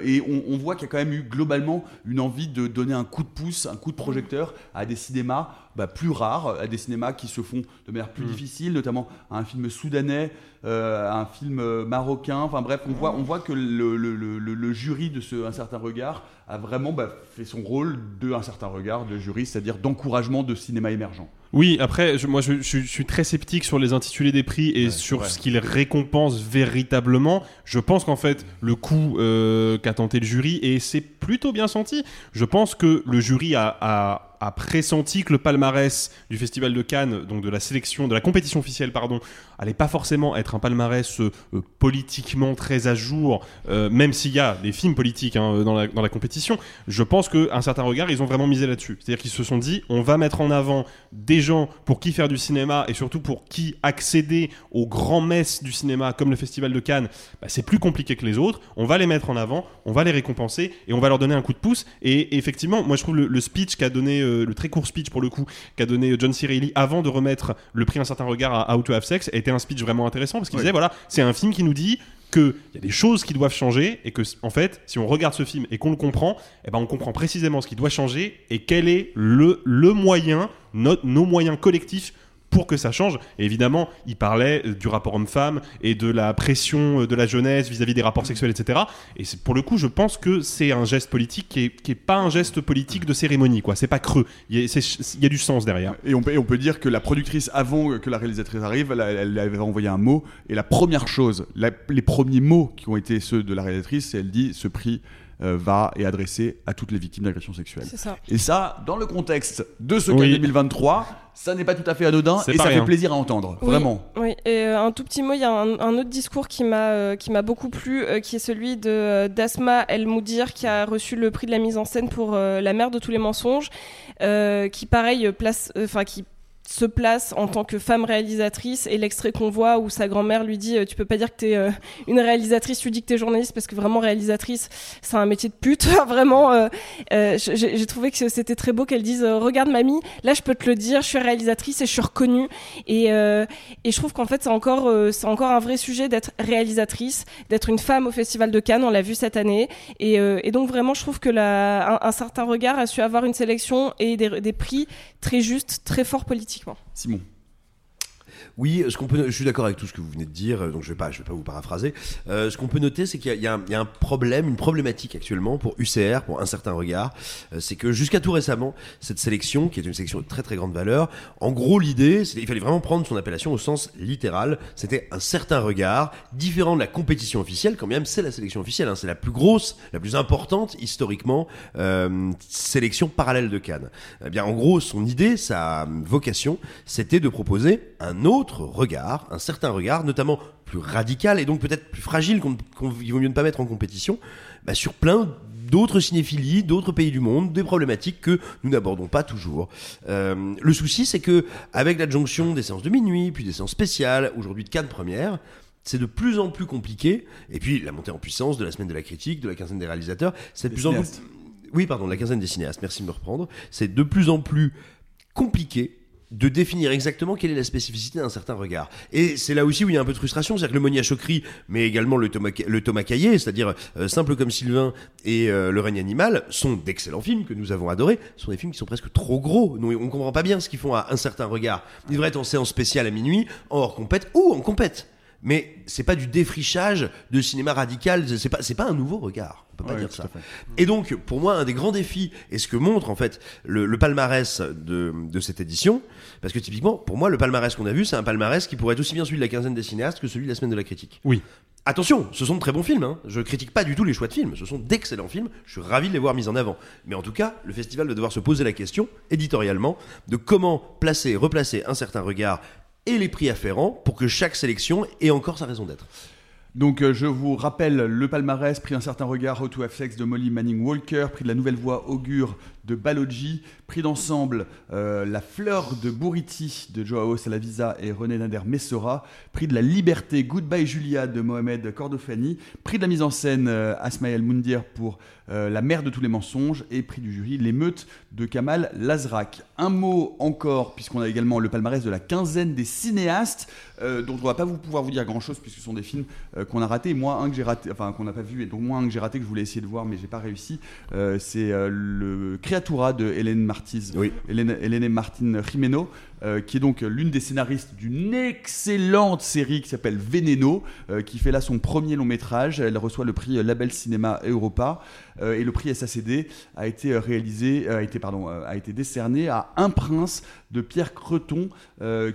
Et on, on voit qu'il y a quand même eu globalement une envie de donner un coup de pouce, un coup de projecteur à des cinémas bah, plus rares, à des cinémas qui se font de manière plus difficile, notamment à un film soudanais euh, un film euh, marocain. Enfin bref, on voit, on voit que le, le- le- le- le jury de ce Un certain regard a vraiment bah, fait son rôle de Un certain regard de jury, c'est-à-dire d'encouragement de cinéma émergent. Oui, après, je- moi je, je- je suis très sceptique sur les intitulés des prix et sur ce qu'ils récompensent véritablement. Je pense qu'en fait, le coup euh, qu'a tenté le jury, et c'est plutôt bien senti, je pense que le jury a, a- a pressenti que le palmarès du Festival de Cannes, donc de la sélection, de la compétition officielle, pardon, allait pas forcément être un palmarès euh, euh, politiquement très à jour, euh, même s'il y a des films politiques hein, dans, la, compétition. Je pense qu'un certain regard, ils ont vraiment misé là-dessus. C'est-à-dire qu'ils se sont dit, on va mettre en avant des gens pour qui faire du cinéma et surtout pour qui accéder aux grands messes du cinéma comme le Festival de Cannes, bah, c'est plus compliqué que les autres. On va les mettre en avant, on va les récompenser et on va leur donner un coup de pouce. Et effectivement, moi je trouve le, le speech qu'a donné, le très court speech pour le coup, qu'a donné John C. Reilly avant de remettre le prix Un certain regard à How to Have Sex, a un speech vraiment intéressant parce qu'il Ouais. disait voilà, c'est un film qui nous dit qu'il y a des choses qui doivent changer et que, en fait, si on regarde ce film et qu'on le comprend, eh ben, on comprend précisément ce qui doit changer et quel est le, le moyen, notre- nos moyens collectifs pour que ça change. Et évidemment, il parlait euh, du rapport homme-femme et de la pression euh, de la jeunesse vis-à-vis des rapports sexuels, etc. Et pour le coup, je pense que c'est un geste politique qui est, qui est pas un geste politique de cérémonie, quoi. C'est pas creux. Il y, a, du sens derrière. Et on peut, dire que la productrice, avant que la réalisatrice arrive, elle, avait envoyé un mot. Et la première chose, les premiers mots qui ont été ceux de la réalisatrice, elle dit ce prix euh, va et adressé à toutes les victimes d'agressions sexuelles. Ça. Et ça, dans le contexte de ce Oui. cas 2023, ça n'est pas tout à fait anodin et ça rien. fait plaisir à entendre. Oui, Vraiment. Oui, et euh, un tout petit mot, il y a un, un autre discours qui m'a euh, qui m'a beaucoup plu, euh, qui est celui de euh, d'Asma El Moudir, qui a reçu le prix de la mise en scène pour euh, La mère de tous les mensonges, euh, qui pareil place, euh, enfin qui se place en tant que femme réalisatrice et l'extrait qu'on voit où sa grand-mère lui dit euh, tu peux pas dire que t'es euh, une réalisatrice tu dis que t'es journaliste parce que vraiment réalisatrice c'est un métier de pute <laughs> vraiment euh, j'ai trouvé que c'était très beau qu'elle dise regarde mamie là je peux te le dire je suis réalisatrice et je suis reconnue. Et, et je trouve qu'en fait c'est encore c'est encore un vrai sujet d'être réalisatrice d'être une femme au festival de Cannes on l'a vu cette année. Et, et donc vraiment je trouve que la, un, certain regard a su avoir une sélection et des, des prix très justes très forts Simon. Oui, ce qu'on peut, je suis d'accord avec tout ce que vous venez de dire, euh, donc je vais pas, je vais pas vous paraphraser. Euh, ce qu'on peut noter, c'est qu'il y, y y a un problème, une problématique actuellement pour UCR, pour un certain regard, Euh, c'est que jusqu'à tout récemment, cette sélection, qui est une sélection de très très grande valeur, en gros l'idée, il fallait vraiment prendre son appellation au sens littéral. C'était un certain regard, différent de la compétition officielle, quand même c'est la sélection officielle, hein, c'est la plus grosse, la plus importante historiquement euh, sélection parallèle de Cannes. Eh bien, en gros, son idée, sa vocation, c'était de proposer un autre regard, un certain regard, notamment plus radical et donc peut-être plus fragile qu'on qu'on- il vaut mieux ne pas mettre en compétition, bah, sur plein d'autres cinéphilies, d'autres pays du monde, des problématiques que nous n'abordons pas toujours. Euh, le souci, c'est que avec l'adjonction des séances de minuit, puis des séances spéciales, aujourd'hui de Cannes première, c'est de plus en plus compliqué. Et puis la montée en puissance de la semaine de la critique, de la quinzaine des réalisateurs, c'est de Des plus en plus oui, pardon, la quinzaine des cinéastes, merci de me reprendre. C'est de plus en plus compliqué de définir exactement quelle est la spécificité d'un certain regard. Et c'est là aussi où il y a un peu de frustration, c'est-à-dire que le Monia Chokri, mais également le Thomas, le Caillé, c'est-à-dire euh, Simple comme Sylvain et euh, Le règne animal, sont d'excellents films que nous avons adorés, sont des films qui sont presque trop gros. Nous, on comprend pas bien ce qu'ils font à un certain regard. Ils devraient être en séance spéciale à minuit, en hors compète ou en compète. Mais c'est pas du défrichage de cinéma radical, c'est pas, c'est pas un nouveau regard. On peut pas Ouais, dire ça. Et donc, pour moi, un des grands défis, et ce que montre en fait le, le palmarès de, de cette édition, parce que typiquement, pour moi, le palmarès qu'on a vu, c'est un palmarès qui pourrait être aussi bien celui de la quinzaine des cinéastes que celui de la semaine de la critique. Oui. Attention, ce sont de très bons films. Hein. Je critique pas du tout les choix de films. Ce sont d'excellents films. Je suis ravi de les voir mis en avant. Mais en tout cas, le festival va devoir se poser la question, éditorialement, de comment placer, replacer un certain regard et les prix afférents pour que chaque sélection ait encore sa raison d'être. Donc euh, je vous rappelle le palmarès, prix d'un certain regard, How to Have Sex de Molly Manning Walker, prix de la nouvelle voix Augure de Balogi, prix d'ensemble euh, La fleur de Bouriti de Joao Salavisa et René Nader Messora, prix de la liberté Goodbye Julia de Mohamed Cordofani, prix de la mise en scène euh, Asmaël Moundir pour euh, La mère de tous les mensonges et prix du jury L'émeute de Kamal Lazrak. Un mot encore, puisqu'on a également le palmarès de la quinzaine des cinéastes, euh, dont on va pas vous pouvoir vous dire grand chose puisque ce sont des films qu'on a ratés. Moi, un que j'ai raté, enfin qu'on n'a pas vu, et donc moi un que j'ai raté que je voulais essayer de voir mais j'ai pas réussi. C'est le créateur De Hélène Martiz, Hélène, Hélène Martin Jimeno, euh, qui est donc l'une des scénaristes d'une excellente série qui s'appelle Veneno, euh, qui fait là son premier long métrage. Elle reçoit le prix Label Cinéma Europa euh, et le prix SACD a été réalisé, a été pardon, a été décerné à Un Prince de Pierre Creton,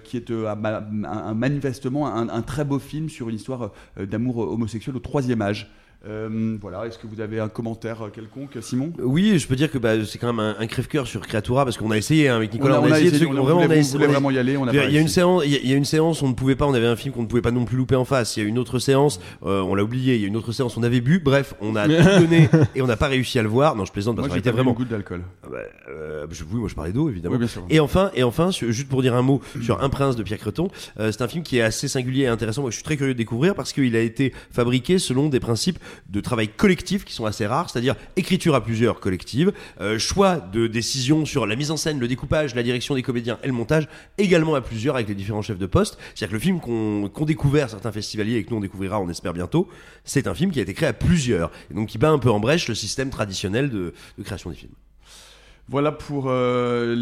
qui est un, un- manifestement un, un très beau film sur une histoire d'amour homosexuel au troisième âge. Euh, voilà, est-ce que vous avez un commentaire euh, quelconque, Simon? Oui, je peux dire que bah, c'est quand même un, un crève-cœur sur Creatura parce qu'on a essayé hein, avec Nicolas, On on, a- on a essayé essayé, on a- vraiment, voulait- on a- voulait a- vraiment y aller, on a Il y a- une séance, il y a- une séance, on ne pouvait pas, on avait un film qu'on ne pouvait pas non plus louper en face. Il y a une autre séance, euh, on l'a oublié. Il y a une autre séance, on avait bu. Bref, on a tout <laughs> donné et on n'a pas réussi à le voir. Non, je plaisante parce qu'on était vraiment goût d'alcool. Ah bah, euh, je- oui, moi je parlais d'eau évidemment. Oui, bien sûr. Et enfin, et enfin, juste pour dire un mot sur Un prince de Pierre Creton, euh, c'est un film qui est assez singulier et intéressant. Moi, je suis très curieux de découvrir parce qu'il a été fabriqué selon des principes de travail collectif qui sont assez rares, c'est-à-dire écriture à plusieurs collectives, euh, choix de décision sur la mise en scène, le découpage, la direction des comédiens et le montage, également à plusieurs avec les différents chefs de poste. C'est-à-dire que le film qu'on qu'ont découvert certains festivaliers et que nous on découvrira, on espère bientôt, c'est un film qui a été créé à plusieurs et donc qui bat un peu en brèche le système traditionnel de, de création des films. Voilà pour euh,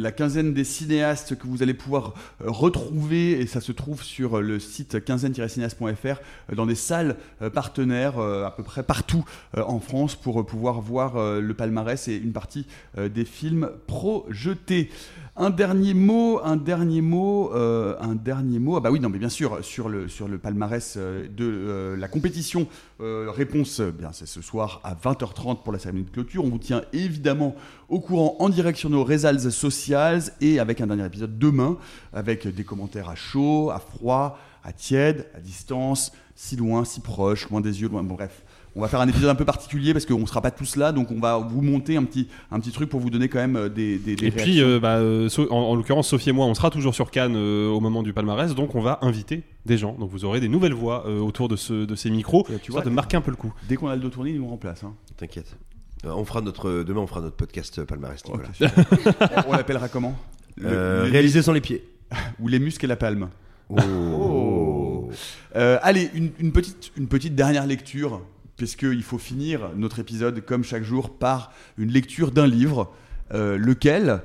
la quinzaine des cinéastes que vous allez pouvoir euh, retrouver, et ça se trouve sur le site quinzaine-cinéaste.fr, euh, dans des salles euh, partenaires euh, à peu près partout euh, en France pour euh, pouvoir voir euh, le palmarès et une partie euh, des films projetés. Un dernier mot, un dernier mot, euh, un dernier mot. Ah bah oui, non, mais bien sûr, sur le, sur le palmarès euh, de euh, la compétition, réponse, euh, bien, c'est ce soir à 20h30 pour la cérémonie de clôture. On vous tient évidemment au courant en direct sur nos réseaux sociales et avec un dernier épisode demain, avec des commentaires à chaud, à froid, à tiède, à distance, si loin, si proche, loin des yeux, loin. Bon, bref. On va faire un épisode un peu particulier parce qu'on ne sera pas tous là, donc on va vous monter un petit, un petit truc pour vous donner quand même euh, des, des, des Et puis, euh, bah, euh, So- en, en l'occurrence, Sophie et moi, on sera toujours sur Cannes euh, au moment du palmarès, donc on va inviter des gens. Donc vous aurez des nouvelles voix euh, autour de, ce, de ces micros, tu histoire vois, de marquer un peu le coup. Dès qu'on a le dos tourné, ils nous remplacent. hein. T'inquiète. On fera notre demain, on fera notre podcast palmarès. Nicolas. on l'appellera comment? Le- Euh, les- réalisé sans les pieds. <laughs> Ou les muscles et la palme. Oh. Euh, allez, une, une petite, une petite dernière lecture, puisqu'il faut finir notre épisode, comme chaque jour, par une lecture d'un livre. Euh, lequel,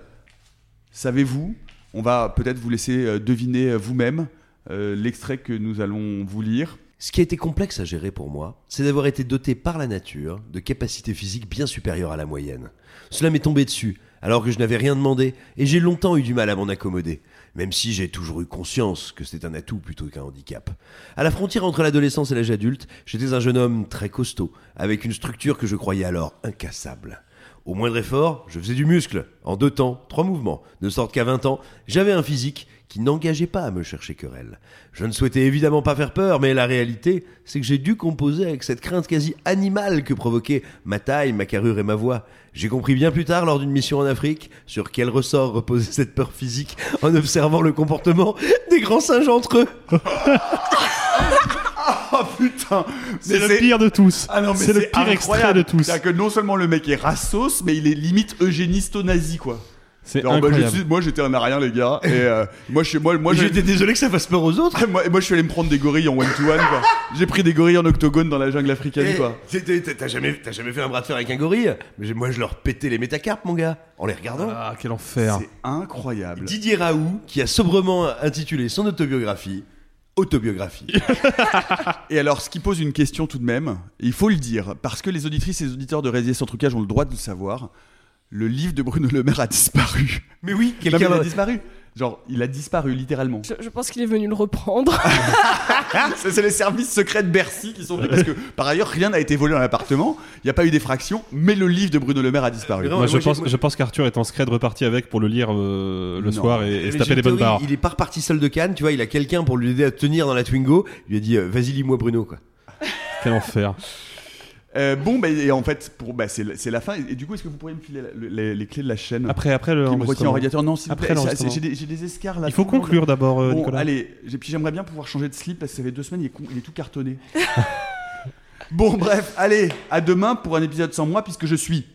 savez-vous On va peut-être vous laisser euh, deviner euh, vous-même l'extrait que nous allons vous lire. Ce qui a été complexe à gérer pour moi, c'est d'avoir été doté par la nature de capacités physiques bien supérieures à la moyenne. Cela m'est tombé dessus, alors que je n'avais rien demandé, et j'ai longtemps eu du mal à m'en accommoder, même si j'ai toujours eu conscience que c'était un atout plutôt qu'un handicap. À la frontière entre l'adolescence et l'âge adulte, j'étais un jeune homme très costaud, avec une structure que je croyais alors incassable. Au moindre effort, je faisais du muscle, en deux temps, trois mouvements, de sorte qu'à 20 ans, j'avais un physique qui n'engageait pas à me chercher querelle. Je ne souhaitais évidemment pas faire peur, mais la réalité, c'est que j'ai dû composer avec cette crainte quasi animale que provoquaient ma taille, ma carrure et ma voix. J'ai compris bien plus tard, lors d'une mission en Afrique, sur quel ressort reposait <laughs> cette peur physique en observant le comportement <laughs> des grands singes entre eux. Oh <laughs> putain C'est le pire de tous. Ah C'est le pire extrait de tous. C'est-à-dire que non seulement le mec est rassos, mais il est limite eugénisto-nazi, quoi. C'est Alors, bah, incroyable. je suis- moi j'étais un arien les gars et euh, moi je suis moi j'étais désolé que ça fasse peur aux autres. <laughs> moi, moi, je suis allé me prendre des gorilles en one to one quoi. J'ai pris des gorilles en octogone dans la jungle africaine Eh, quoi. T'as t'as jamais, t'as jamais fait un bras de fer avec un gorille Mais j'ai- moi je leur pétais les métacarpes, mon gars, en les regardant. Ah, quel enfer. C'est incroyable. Didier Raoult, qui a sobrement intitulé son autobiographie Autobiographie. <laughs> Et alors ce qui pose une question tout de même, il faut le dire parce que les auditrices et les auditeurs de Résier sans trucage ont le droit de le savoir. Le livre de Bruno Le Maire a disparu. Mais oui, Non, mais quelqu'un a disparu. Genre, il a disparu littéralement. Je, je pense qu'il est venu le reprendre. <laughs> C'est c'est les services secrets de Bercy qui sont venus parce que par ailleurs rien n'a été volé dans l'appartement, il n'y a pas eu d'effraction, mais le livre de Bruno Le Maire a disparu. Moi, je, pense, je pense qu'Arthur est en scred reparti avec pour le lire euh, le Non. soir et, se taper les bonnes barres. Il est pas reparti seul de Cannes, tu vois, il a quelqu'un pour lui aider à tenir dans la Twingo. Il lui a dit euh, Vas-y, lis-moi Bruno, quoi. Quel enfer. Euh, bon, bah, et en fait, pour, bah, c'est, c'est la fin. Et, du coup, est-ce que vous pourriez me filer la- le- les, les clés de la chaîne Après, après le qui me retient en radiateur Non, s'il vous Après plaît, l'enregistrement. j'ai, des, j'ai des escarres là. Il faut conclure d'abord, euh, Bon, Nicolas. allez, j'ai- puis j'aimerais bien pouvoir changer de slip parce que ça fait deux semaines, il est, con- il est tout cartonné. <laughs> bon, bref, allez, à demain pour un épisode sans moi puisque je suis.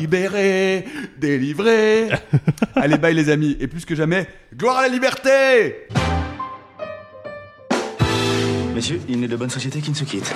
Libéré, délivré. <laughs> allez, bye les amis. Et plus que jamais, gloire à la liberté Messieurs, il n'est de bonne société qui ne se quitte.